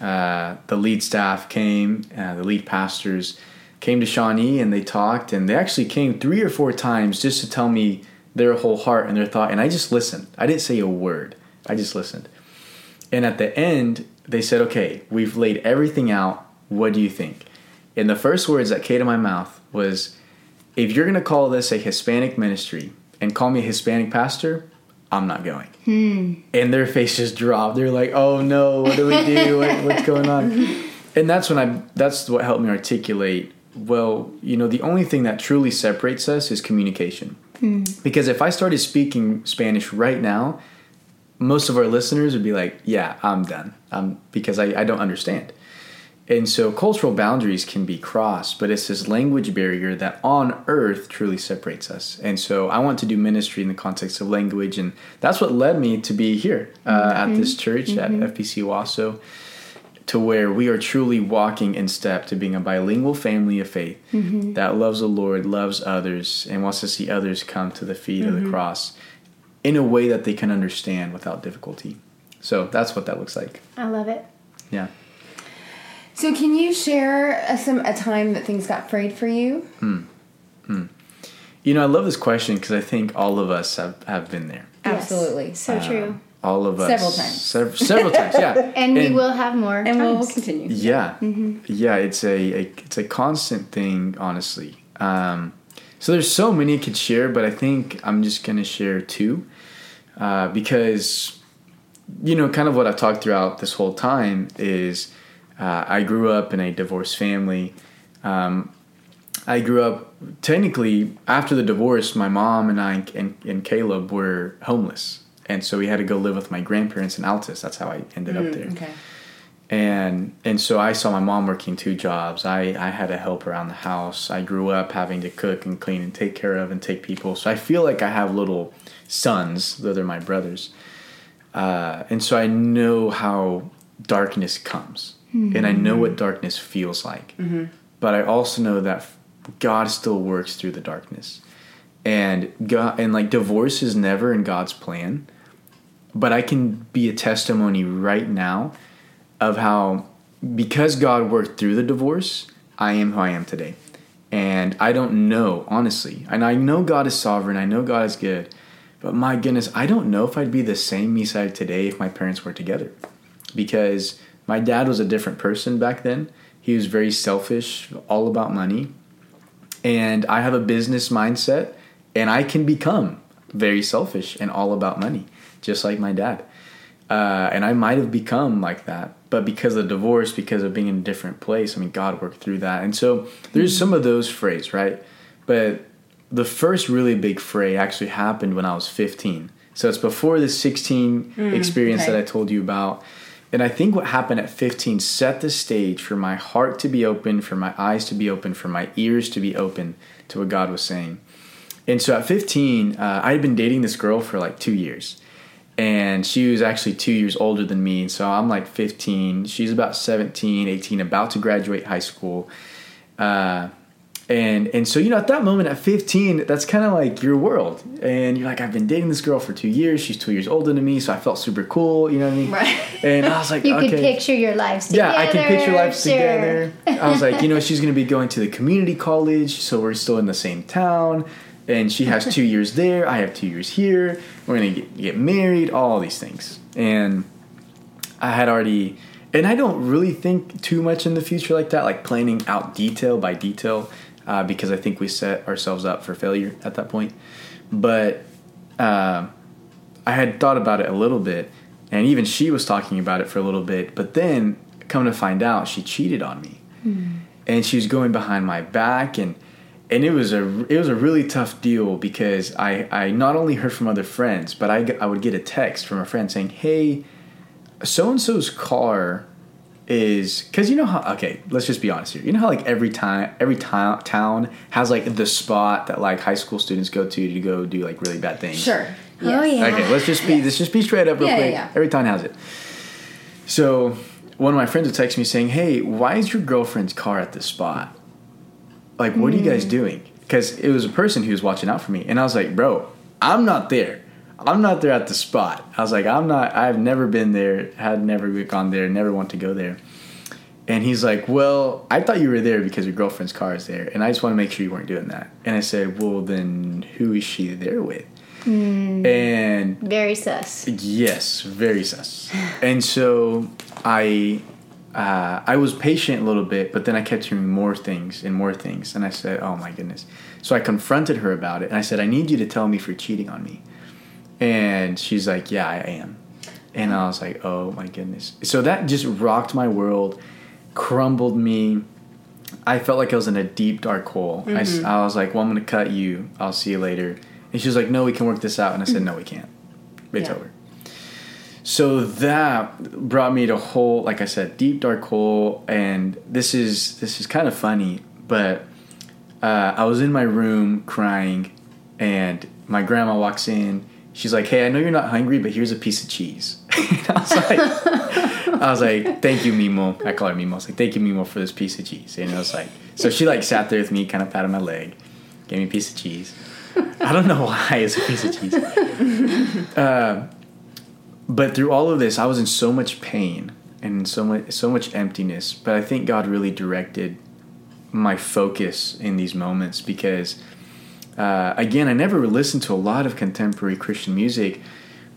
uh, the lead staff came, uh, the lead pastors came to Shawnee, and they talked. And they actually came three or four times just to tell me their whole heart and their thought. And I just listened. I didn't say a word. I just listened. And at the end, they said, "Okay, we've laid everything out. What do you think?" And the first words that came to my mouth was, "If you're going to call this a Hispanic ministry and call me a Hispanic pastor, I'm not going." And their faces dropped. They're like, "Oh no, what do we do? what, what's going on?" And that's when I. That's what helped me articulate. Well, you know, the only thing that truly separates us is communication. Because if I started speaking Spanish right now, most of our listeners would be like, "Yeah, I'm done," um, because I, I don't understand. And so cultural boundaries can be crossed, but it's this language barrier that on earth truly separates us. And so I want to do ministry in the context of language, and that's what led me to be here uh, at this church at mm-hmm. FBC Owasso, to where we are truly walking in step to being a bilingual family of faith mm-hmm. that loves the Lord, loves others, and wants to see others come to the feet of the mm-hmm. cross in a way that they can understand without difficulty. So that's what that looks like. I love it. Yeah. So, can you share a, some a time that things got frayed for you? Hmm. Hmm. You know, I love this question because I think all of us have, have been there. Yes. Absolutely. So uh, true. All of us. Several times. Sev- several times, yeah. And, we will have more. And we'll, we'll continue. Yeah, mm-hmm. yeah. It's a, a it's a constant thing, honestly. Um, so there's so many I could share, but I think I'm just gonna share two uh, because you know, kind of what I've talked throughout this whole time is uh, I grew up in a divorced family. Um, I grew up technically after the divorce. My mom and I and, and Caleb were homeless, and so we had to go live with my grandparents in Altus. That's how I ended up there Okay. and and so I saw my mom working two jobs. I I had to help around the house. I grew up having to cook and clean and take care of and take people. So I feel like I have little sons, though they're my brothers, uh, and so I know how darkness comes, and I know mm-hmm. what darkness feels like. Mm-hmm. But I also know that God still works through the darkness, and God and like divorce is never in God's plan. But I can be a testimony right now of how because God worked through the divorce, I am who I am today. And I don't know, honestly. And I know God is sovereign, I know God is good. But my goodness, I don't know if I'd be the same Misael today if my parents were together. Because my dad was a different person back then. He was very selfish, all about money. And I have a business mindset, and I can become very selfish and all about money, just like my dad. Uh, and I might have become like that, but because of divorce, because of being in a different place, I mean, God worked through that. And so there's some of those frays, right? But the first really big fray actually happened when I was 15. So it's before the 16 experience okay. that I told you about. And I think what happened at 15 set the stage for my heart to be open, for my eyes to be open, for my ears to be open to what God was saying. And so at 15, uh, I had been dating this girl for like two years. and she was actually two years older than me. So I'm like 15. She's about 17, 18, about to graduate high school. Uh, and and so you know at that moment at 15 that's kind of like your world and you're like i've been dating this girl for two years she's two years older than me so i felt super cool you know what i mean Right. and i was like You okay could picture your lives together. yeah, I can picture lives sure. together. I was like, you know, she's going to be going to the community college, so we're still in the same town. And she has two years there. I have two years here. We're going to get, get married, all these things. And I had already, and I don't really think too much in the future like that, like planning out detail by detail, uh, because I think we set ourselves up for failure at that point. But uh, I had thought about it a little bit, and even she was talking about it for a little bit. But then, come to find out, she cheated on me, and she was going behind my back, and and it was a it was a really tough deal because I I not only heard from other friends, but I I would get a text from a friend saying, "Hey, so and so's car." Is because you know how okay let's just be honest here you know how like every time every town town has like the spot that like high school students go to to go do like really bad things Sure. Oh, yeah. Okay, let's just be let's just be straight up real Yeah, yeah, quick. yeah. Every town has it. So one of my friends would text me saying, "Hey, why is your girlfriend's car at this spot? Like, what are you guys mm. doing?" Because it was a person who was watching out for me, and I was like, "Bro, I'm not there. I'm not there at the spot." I was like, "I'm not. I've never been there. Had never gone there. Never want to go there." And he's like, "Well, I thought you were there because your girlfriend's car is there, and I just want to make sure you weren't doing that." And I said, "Well, then who is she there with?" And Very sus. Yes, very sus. and so I uh, I was patient a little bit, but then I kept hearing more things and more things, and I said, "Oh my goodness!" So I confronted her about it, and I said, "I need you to tell me for cheating on me." And she's like, "Yeah, I am." And I was like, "Oh my goodness!" So that just rocked my world, crumbled me. I felt like I was in a deep dark hole. I was like, "Well, I'm gonna cut you. I'll see you later." And she was like, "No, we can work this out." And I said, "No, we can't. It's Yeah. over." So that brought me to whole, like I said, deep dark hole. And this is this is kind of funny, but uh, I was in my room crying, and my grandma walks in. She's like, "Hey, I know you're not hungry, but here's a piece of cheese." I was like, "I was like, thank you, Mimo." I call her Mimo. I was like, "Thank you, Mimo, for this piece of cheese." And I was like, so she like sat there with me, kind of patted my leg, gave me a piece of cheese. I don't know why it's a piece of cheese. Uh, but through all of this, I was in so much pain and so much so much emptiness. But I think God really directed my focus in these moments because, uh, again, I never listened to a lot of contemporary Christian music,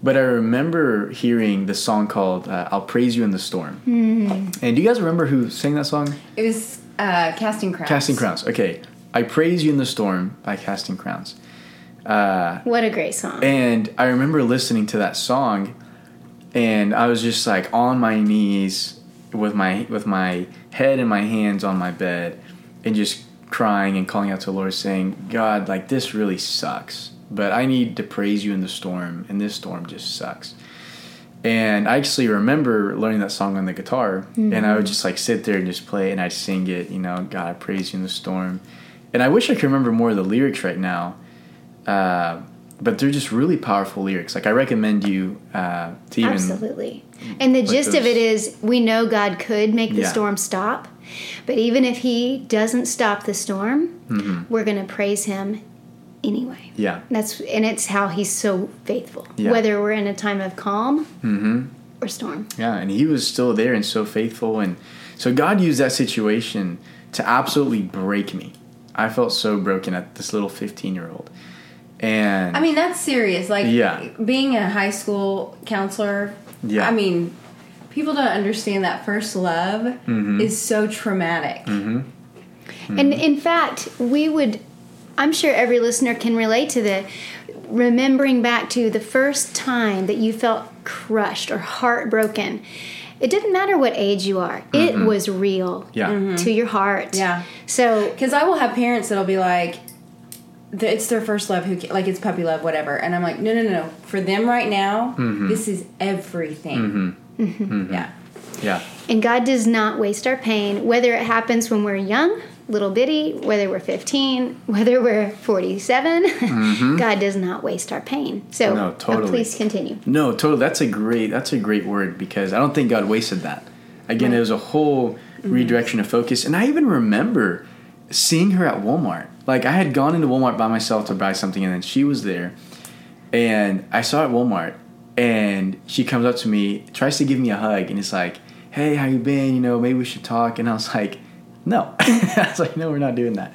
but I remember hearing the song called uh, "I'll Praise You in the Storm." And do you guys remember who sang that song? It was uh, Casting Crowns. Casting Crowns. Okay, "I Praise You in the Storm" by Casting Crowns. Uh, What a great song. and I remember listening to that song, and I was just like on my knees with my with my head and my hands on my bed, and just crying and calling out to the Lord, saying, "God, like this really sucks, but I need to praise you in the storm, and this storm just sucks." And I actually remember learning that song on the guitar, and I would just like sit there and just play, it, and I'd sing it, you know, God, I praise you in the storm. And I wish I could remember more of the lyrics right now, uh, but they're just really powerful lyrics. Like I recommend you uh, to even Absolutely. And the gist of it is we know God could make the Yeah. storm stop, but even if He doesn't stop the storm, Mm-hmm. we're going to praise Him anyway. yeah, That's and it's how He's so faithful, Yeah. whether we're in a time of calm mm-hmm. or storm. yeah, and he was still there and so faithful, and so God used that situation to absolutely break me. I felt so broken at this little fifteen year old, and I mean, that's serious. Like, Yeah. being a high school counselor, Yeah. I mean, people don't understand that first love Mm-hmm. is so traumatic. And Mm-hmm. in fact, we would, I'm sure every listener can relate to the remembering back to the first time that you felt crushed or heartbroken. It didn't matter what age you are, it was real Mm-hmm. yeah, to your heart. Yeah. So, Because I will have parents that'll be like, it's their first love, who like it's puppy love, whatever. And I'm like, no, no, no, no. For them right now, Mm-hmm. this is everything. Yeah. yeah, and God does not waste our pain, whether it happens when we're young little bitty, whether we're 15, whether we're 47, God does not waste our pain. So Mm-hmm. No, uh, totally. please continue. No, totally. That's a great. That's a great word because I don't think God wasted that. Again, it was a whole redirection of focus, and I even remember seeing her at Walmart. Like I had gone into Walmart by myself to buy something, and then she was there, and I saw her at Walmart, and she comes up to me, tries to give me a hug, and it's like, "Hey, how you been? You know, maybe we should talk." And I was like, "No," I was like, "No, we're not doing that."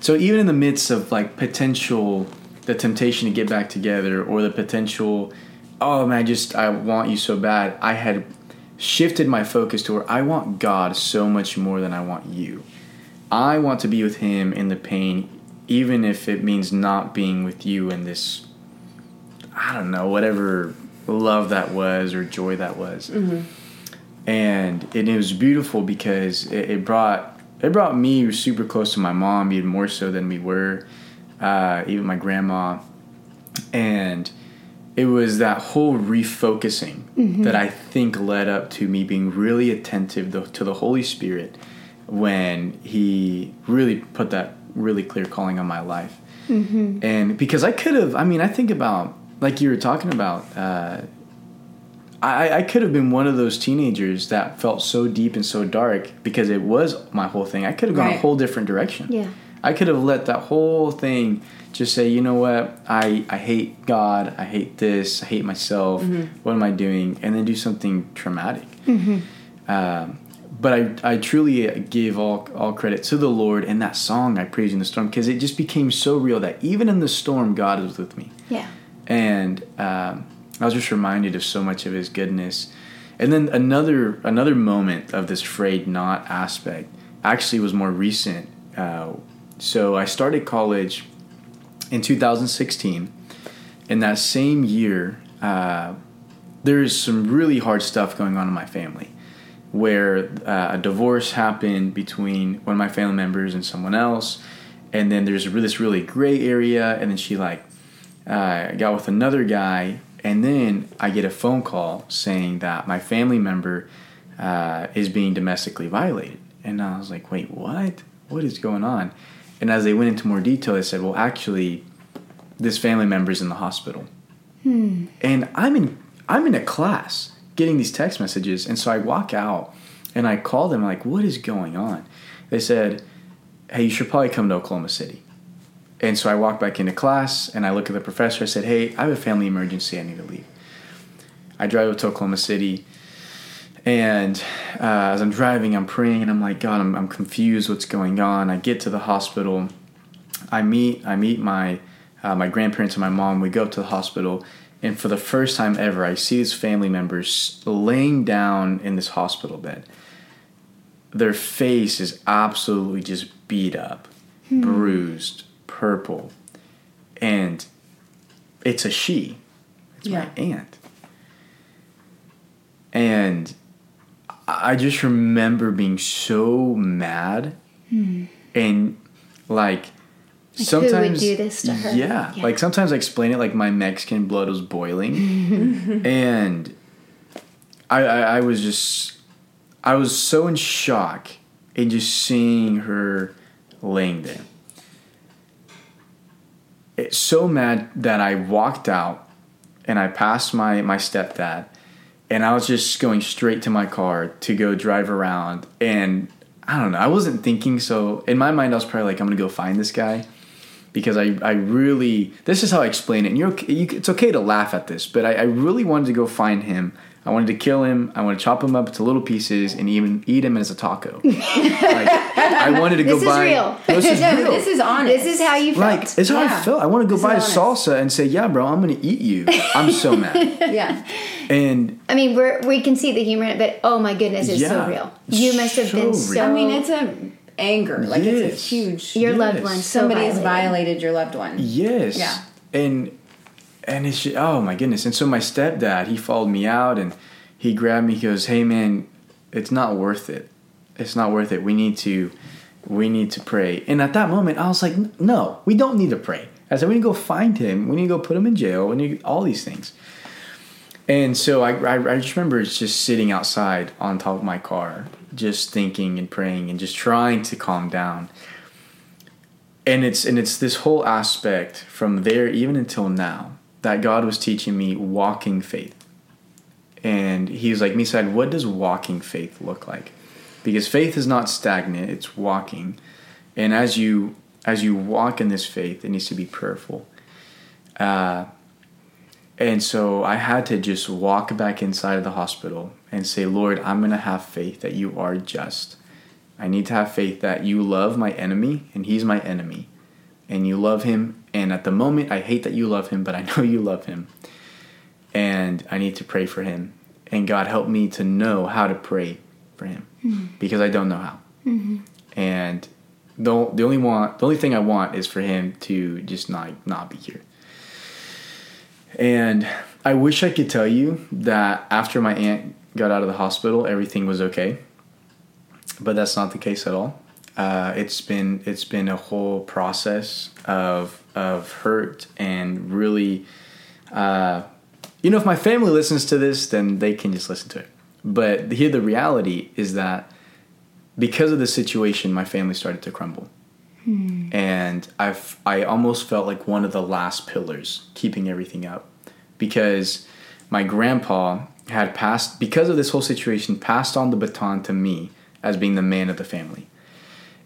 So even in the midst of like potential, the temptation to get back together, or the potential, oh man, just I want you so bad, I had shifted my focus to where I want God so much more than I want you. I want to be with Him in the pain, even if it means not being with you in this, I don't know, whatever love that was or joy that was. Mm-hmm. And it, it was beautiful because it, it brought it brought me super close to my mom, even more so than we were, uh, even my grandma, and it was that whole refocusing mm-hmm. that I think led up to me being really attentive to, to the Holy Spirit when He really put that really clear calling on my life. Mm-hmm. And because I could have, I mean, I think about, like you were talking about, uh, I, I could have been one of those teenagers that felt so deep and so dark because it was my whole thing. I could have gone a whole different direction. Yeah. I could have let that whole thing just say, you know what, I, I hate God, I hate this, I hate myself, what am I doing? And then do something traumatic. Um, but I, I truly give all, all credit to the Lord and that song, I Praise You in the Storm, because it just became so real that even in the storm, God is with me Yeah. And um, I was just reminded of so much of His goodness. And then another another moment of this frayed knot aspect actually was more recent. Uh, so I started college in 2016. In that same year, uh, there's some really hard stuff going on in my family, where uh, a divorce happened between one of my family members and someone else, and then there's this really gray area, and then she like uh, I got with another guy, and then I get a phone call saying that my family member uh, is being domestically violated. And I was like, wait, what? What is going on? And as they went into more detail, they said, well, actually, this family member is in the hospital. And I'm in I'm in a class getting these text messages, and so I walk out and I call them like, what is going on? They said, hey, you should probably come to Oklahoma City. And so I walk back into class and I look at the professor. I said, Hey, I have a family emergency. I need to leave. I drive up to Oklahoma City. And uh, as I'm driving, I'm praying and I'm like, God, I'm, I'm confused. What's going on? I get to the hospital. I meet I meet my uh, my grandparents and my mom. We go up to the hospital, and for the first time ever, I see these family members laying down in this hospital bed. Their face is absolutely just beat up, bruised, purple, and it's a she. It's Yeah. my aunt. And I just remember being so mad hmm. and like, who sometimes would do this to her? Yeah, Yeah. like sometimes I explain it like my Mexican blood was boiling, and I, I I was just I was so in shock in just seeing her laying there. So mad that I walked out and I passed my my stepdad and I was just going straight to my car to go drive around and I don't know I wasn't thinking so in my mind I was probably like I'm gonna go find this guy because I, I really this is how I explain it and you're you, it's okay to laugh at this but I, I really wanted to go find him I wanted to kill him I wanted to chop him up into little pieces and even eat him as a taco like I wanted to go This is buy real. this is no, real this is honest. This is how you felt. like it's how I Yeah. felt I want to go This buy a salsa and say yeah bro I'm gonna eat you I'm so mad yeah. and I mean, we're, we can see the humor in it, but oh my goodness, it's so real. You must have So been real. so. I mean, it's a anger. Like it's a huge. your loved Yes. one. So somebody has violated. violated your loved one. Yes. Yeah. And and it's just, oh my goodness. And so my stepdad, he followed me out and he grabbed me. He goes, "Hey man, it's not worth it. It's not worth it. We need to we need to pray." And at that moment, I was like, "No, we don't need to pray." I said, "We need to go find him. We need to go put him in jail. We need all these things." And so I, I, I just remember just sitting outside on top of my car just thinking and praying and just trying to calm down. And it's and it's this whole aspect from there even until now that God was teaching me walking faith. And he was like, Misael, what does walking faith look like? Because faith is not stagnant, it's walking. And as you as you walk in this faith, it needs to be prayerful. Uh, and so I had to just walk back inside of the hospital and say, Lord, I'm going to have faith that you are just. I need to have faith that you love my enemy and he's my enemy. And you love him. And at the moment, I hate that you love him, but I know you love him. And I need to pray for him. And God help me to know how to pray for him mm-hmm. because I don't know how. Mm-hmm. And the, the only want the only thing I want is for him to just not not be here. And I wish I could tell you that after my aunt got out of the hospital, everything was okay. But that's not the case at all. Uh, it's been it's been a whole process of of hurt and really, uh, you know, if my family listens to this, then they can just listen to it. But here, the reality is that because of the situation, my family started to crumble. Hmm. And I've I almost felt like one of the last pillars keeping everything up because my grandpa had passed because of this whole situation passed on the baton to me as being the man of the family.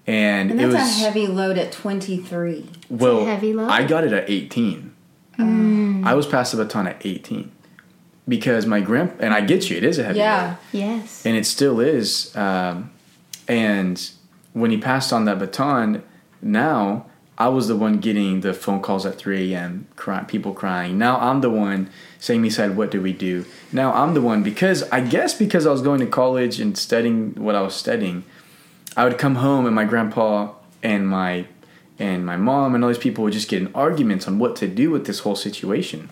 And, and that's it was a heavy load at 23. Well, heavy load? I got it at 18. Mm. I was passed the baton at 18 because my grand and I get you, it is a heavy load. yeah. load. Yes. And it still is. Um, and when he passed on that baton, now I was the one getting the phone calls at 3 a.m. Cry, people crying. Now I'm the one saying, "He said, what do we do?" Now I'm the one because I guess because I was going to college and studying what I was studying, I would come home and my grandpa and my and my mom and all these people would just get in arguments on what to do with this whole situation,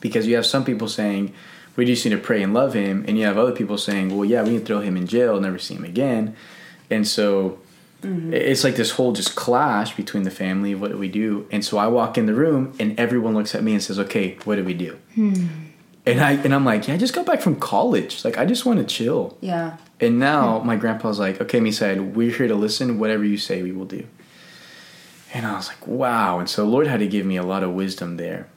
because you have some people saying, "We just need to pray and love him," and you have other people saying, "Well, yeah, we need to throw him in jail, never see him again," and so Mm-hmm. It's like this whole just clash between the family. What do we do? And so I walk in the room, and everyone looks at me and says, "Okay, what do we do?" Hmm. And I and I'm like, "Yeah, I just got back from college. Like, I just want to chill." Yeah. And now my grandpa's like, "Okay, Misael we're here to listen. Whatever you say, we will do." And I was like, "Wow!" And so Lord had to give me a lot of wisdom there.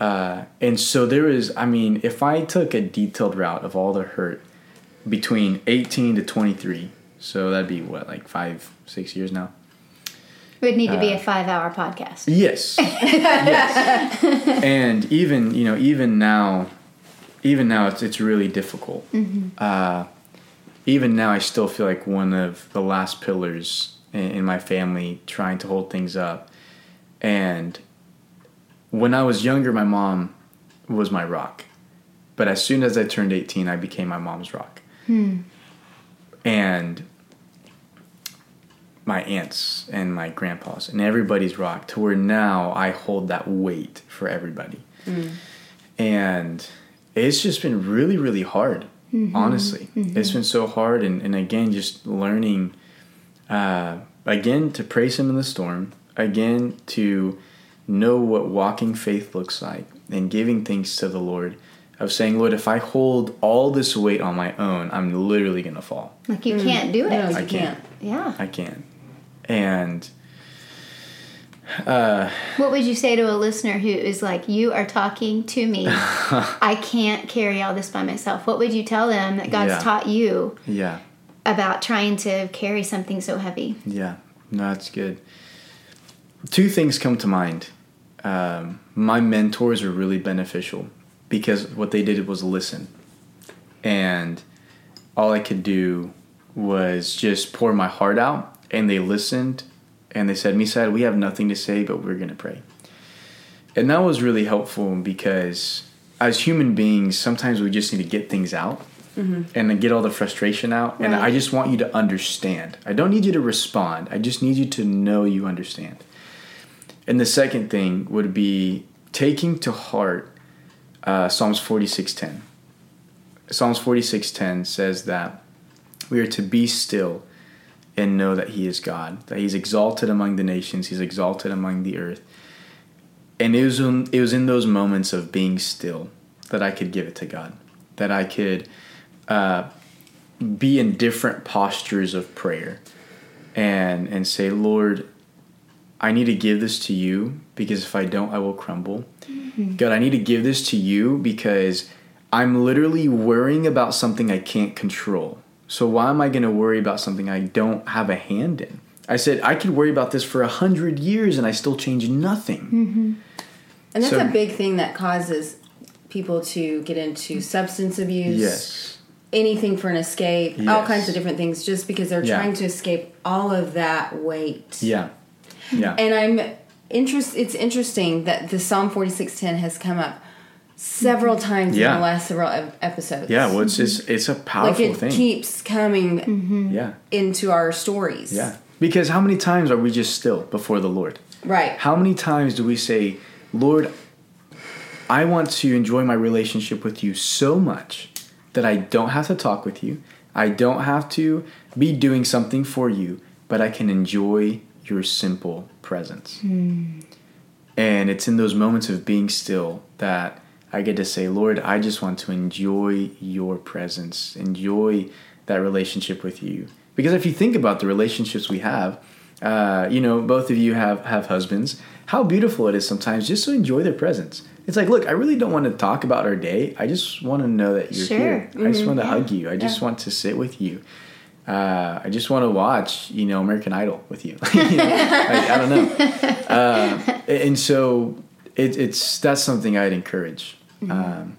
Uh, and so there is, I mean, if I took a detailed route of all the hurt between 18 to 23, so that'd be what, like five, six years now. It would need to be a uh, five-hour podcast. Yes. yes. and even you know, even now, even now, it's it's really difficult. Mm-hmm. Uh, even now, I still feel like one of the last pillars in, in my family, trying to hold things up. And when I was younger, my mom was my rock. But as soon as I turned 18, I became my mom's rock. Hmm. And my aunts and my grandpas and everybody's rock to where now I hold that weight for everybody. Mm. And it's just been really, really hard, mm-hmm. honestly. Mm-hmm. It's been so hard. And, and again, just learning, uh, again, to praise Him in the storm, again, to know what walking faith looks like and giving things to the Lord. Of saying, Lord, if I hold all this weight on my own, I'm literally gonna fall. Like you mm. can't do it. No, I can't. can't. Yeah. I can't and uh, what would you say to a listener who is like, "You are talking to me. I can't carry all this by myself." What would you tell them that God's yeah. taught you? Yeah. About trying to carry something so heavy. Yeah, no, that's good. Two things come to mind. Um, my mentors were really beneficial because what they did was listen, and all I could do was just pour my heart out and they listened and they said, Misael, we have nothing to say, but we're going to pray. And that was really helpful because as human beings, sometimes we just need to get things out mm-hmm. and get all the frustration out. Right. And I just want you to understand. I don't need you to respond, I just need you to know you understand. And the second thing would be taking to heart uh, Psalms 46:10. Psalms 46:10 says that we are to be still and know that He is God, that He's exalted among the nations, He's exalted among the earth. And it was in, it was in those moments of being still that I could give it to God, that I could uh, be in different postures of prayer and and say lord i need to give this to you because if i don't i will crumble. God i need to give this to you because i'm literally worrying about something i can't control so why am i going to worry about something i don't have a hand in i said i could worry about this for a hundred years and i still change nothing mm-hmm. And that's So- a big thing that causes people to get into substance abuse. yes Anything for an escape, all kinds of different things, just because they're Yeah. trying to escape all of that weight. yeah yeah And I'm interest. It's interesting that the Psalm forty six ten has come up several times Yeah. in the last several episodes. yeah well it's just it's a like powerful it thing keeps coming mm-hmm. yeah into our stories. yeah because how many times are we just still before the lord Right. How many times do we say, Lord, I want to enjoy my relationship with you so much that I don't have to talk with you, I don't have to be doing something for you, but I can enjoy your simple presence. Mm. And it's in those moments of being still that I get to say, Lord, I just want to enjoy your presence, enjoy that relationship with you. Because if you think about the relationships we have, uh, you know, both of you have have husbands. How beautiful it is sometimes just to enjoy their presence. It's like, look, I really don't want to talk about our day. I just want to know that you're Sure. here. I just want to yeah. hug you. I just Yeah. want to sit with you. Uh, I just want to watch, you know, American Idol with you. You know? Like, I don't know. Uh, and so it, it's that's something I'd encourage Mm-hmm. um,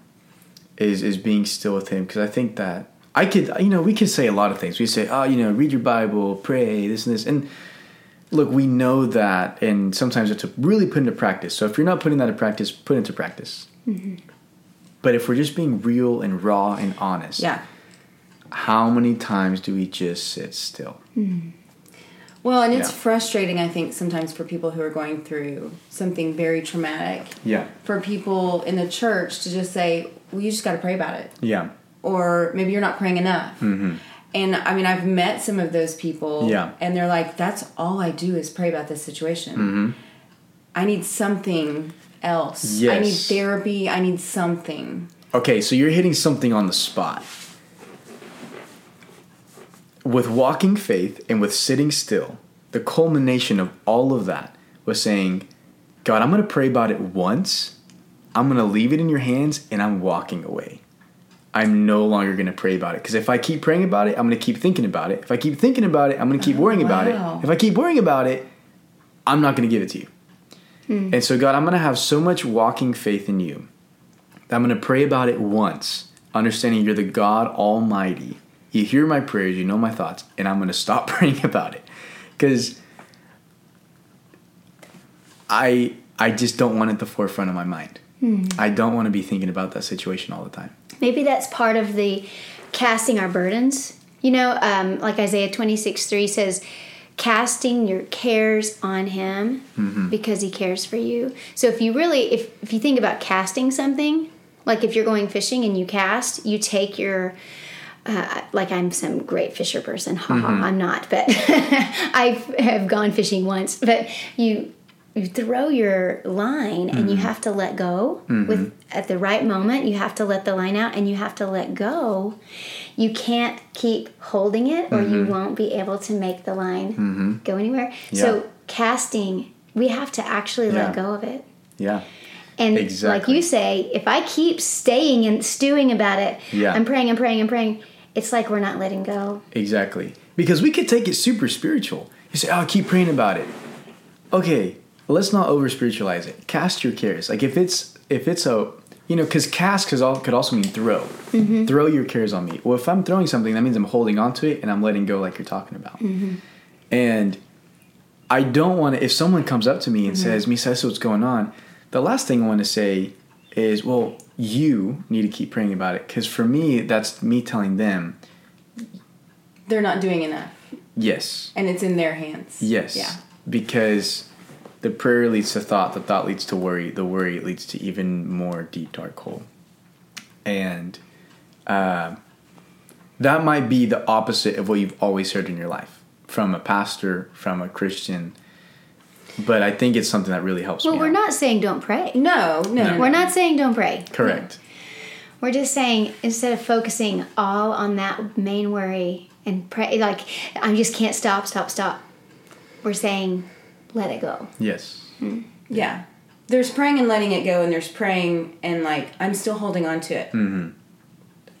is is being still with Him because I think that I could, you know, we could say a lot of things. We say, oh, you know, read your Bible, pray, this and this, and look, we know that, and sometimes it's to really put into practice. So if you're not putting that into practice, put it into practice. Mm-hmm. But if we're just being real and raw and honest, Yeah. how many times do we just sit still? Mm-hmm. Well, and it's Yeah. frustrating, I think, sometimes for people who are going through something very traumatic. Yeah. For people in the church to just say, well, you just got to pray about it. Yeah. Or maybe you're not praying enough. And I mean, I've met some of those people. Mm-hmm. Yeah. And they're like, that's all I do is pray about this situation. Mm-hmm. I need something else. Yes. I need therapy. I need something. Okay, so you're hitting something on the spot. With walking faith and with sitting still, the culmination of all of that was saying, God, I'm going to pray about it once. I'm going to leave it in your hands and I'm walking away. I'm no longer going to pray about it. Because if I keep praying about it, I'm going to keep thinking about it. If I keep thinking about it, I'm going to keep worrying about it. If I keep worrying about it, I'm not going to give it to you. Hmm. And so, God, I'm going to have so much walking faith in you that I'm going to pray about it once, understanding you're the God Almighty. You hear my prayers, you know my thoughts, and I'm going to stop praying about it. Because I, I just don't want it at the forefront of my mind. I don't want to be thinking about that situation all the time. Maybe that's part of the casting our burdens. You know, um, like Isaiah 26 3 says, casting your cares on him because he cares for you. So if you really, if, if you think about casting something, like if you're going fishing and you cast, you take your, uh, like I'm some great fisher person. Ha ha, mm-hmm. I'm not, but I have gone fishing once. But you you throw your line and you mm-hmm. have to let go mm-hmm. with at the right moment. You have to let the line out and you have to let go. You can't keep holding it, or you won't be able to make the line go anywhere. Yeah. So casting, we have to actually Yeah. let go of it. Yeah. And like you say, if I keep staying and stewing about it, Yeah. I'm praying and praying and praying, it's like we're not letting go. Exactly. Because we could take it super spiritual. You say, oh, keep praying about it. Okay, let's not over spiritualize it. Cast your cares. Like if it's if it's a you know, because cast could al- could also mean throw. Mm-hmm. Throw your cares on me. Well, if I'm throwing something, that means I'm holding on to it and I'm letting go, like you're talking about. Mm-hmm. And I don't want to. If someone comes up to me and mm-hmm. says, "Misael what's going on," the last thing I want to say is, "Well, you need to keep praying about it." Because for me, that's me telling them, They're not doing enough. "Yes, And it's in their hands. Yes. Yeah. Because the prayer leads to thought, the thought leads to worry, the worry leads to even more deep, dark hole. And uh, that might be the opposite of what you've always heard in your life from a pastor, from a Christian. But I think it's something that really helps Well, me. we're out. not saying don't pray. No, no, no. We're not saying don't pray. Correct. We're just saying instead of focusing all on that main worry and pray, like I just can't stop, stop, stop. We're saying, let it go. Yes. Yeah. There's praying and letting it go, and there's praying and like I'm still holding on to it. Mm-hmm.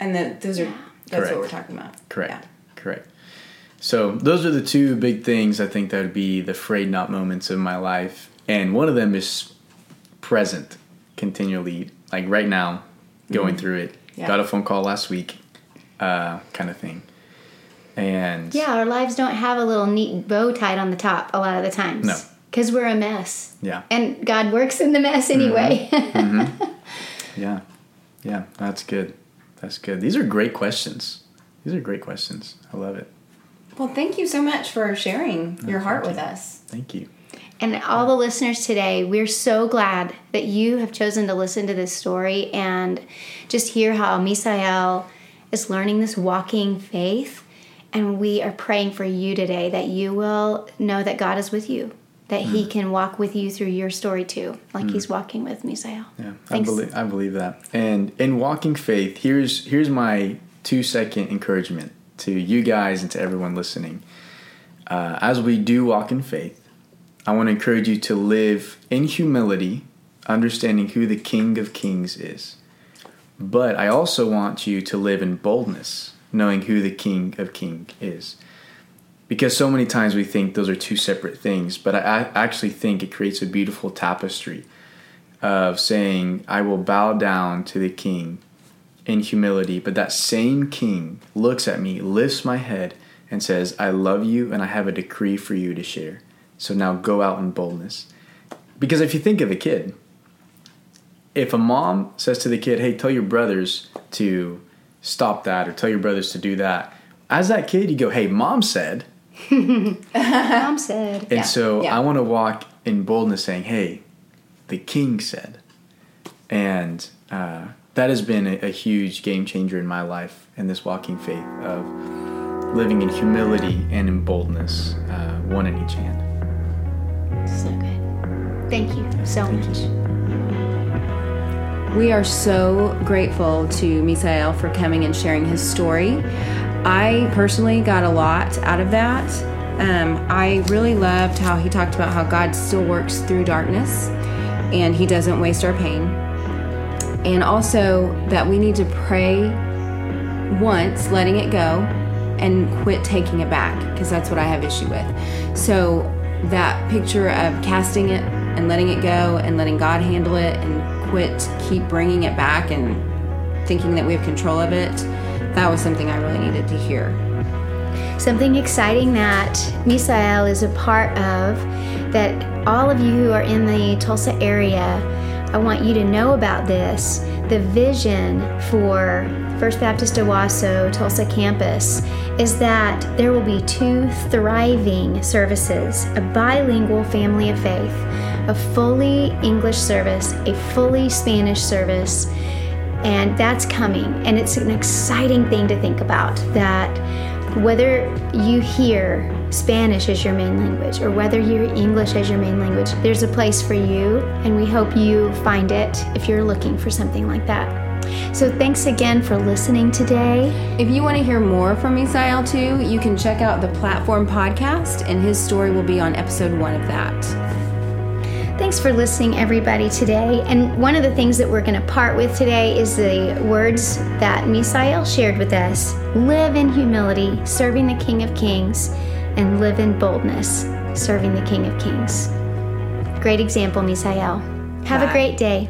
And that those are that's Correct. what we're talking about. Correct. Yeah. Correct. So those are the two big things I think that would be the a frayed knot moments of my life, and one of them is present, continually, like right now, going mm-hmm. through it. Yeah. Got a phone call last week, uh, kind of thing, and Yeah, our lives don't have a little neat bow tied on the top a lot of the times. No. Because we're a mess. yeah, And God works in the mess mm-hmm. anyway. Mm-hmm. yeah, yeah. That's good. That's good. These are great questions. These are great questions. I love it. Well, thank you so much for sharing your heart with us. Thank you. And all the listeners today, we're so glad that you have chosen to listen to this story and just hear how Misael is learning this walking faith. And we are praying for you today that you will know that God is with you, that He mm. can walk with you through your story too, like mm. He's walking with Misael. Yeah, I believe I believe that. And in walking faith, here's here's my two second encouragement to you guys and to everyone listening. Uh, as we do walk in faith, I want to encourage you to live in humility, understanding who the King of Kings is. But I also want you to live in boldness, knowing who the King of Kings is. Because so many times we think those are two separate things, but I I actually think it creates a beautiful tapestry of saying, I will bow down to the king in humility, but that same king looks at me, lifts my head, and says, I love you and I have a decree for you to share. So now go out in boldness. Because if you think of a kid, if a mom says to the kid, Hey, tell your brothers to stop that or tell your brothers to do that, as that kid, you go, Hey, mom said. Mom said. And Yeah, so yeah. I want to walk in boldness saying, hey, the king said. And uh, that has been a, a huge game changer in my life and this walking faith of living in humility and in boldness, uh, one in each hand. So good. Thank you so much. We are so grateful to Misael for coming and sharing his story. I personally got a lot out of that. Um, I really loved how he talked about how God still works through darkness and he doesn't waste our pain. And also that we need to pray once, letting it go, and quit taking it back because that's what I have issue with. So that picture of casting it and letting it go and letting God handle it and quit keep bringing it back and thinking that we have control of it, that was something I really needed to hear. Something exciting that Misael is a part of, that all of you who are in the Tulsa area, I want you to know about this. The vision for First Baptist Owasso Tulsa campus is that there will be two thriving services a bilingual family of faith, a fully English service, a fully Spanish service, and that's coming. And it's an exciting thing to think about that whether you hear Spanish as your main language or whether you hear English as your main language, there's a place for you, and we hope you find it if you're looking for something like that. So, thanks again for listening today. If you want to hear more from Misael too, you can check out the Platform podcast, and his story will be on episode one of that. Thanks for listening, everybody, today. And one of the things that we're going to part with today is the words that Misael shared with us live in humility, serving the King of Kings, and live in boldness, serving the King of Kings. Great example, Misael. Have Bye. a great day.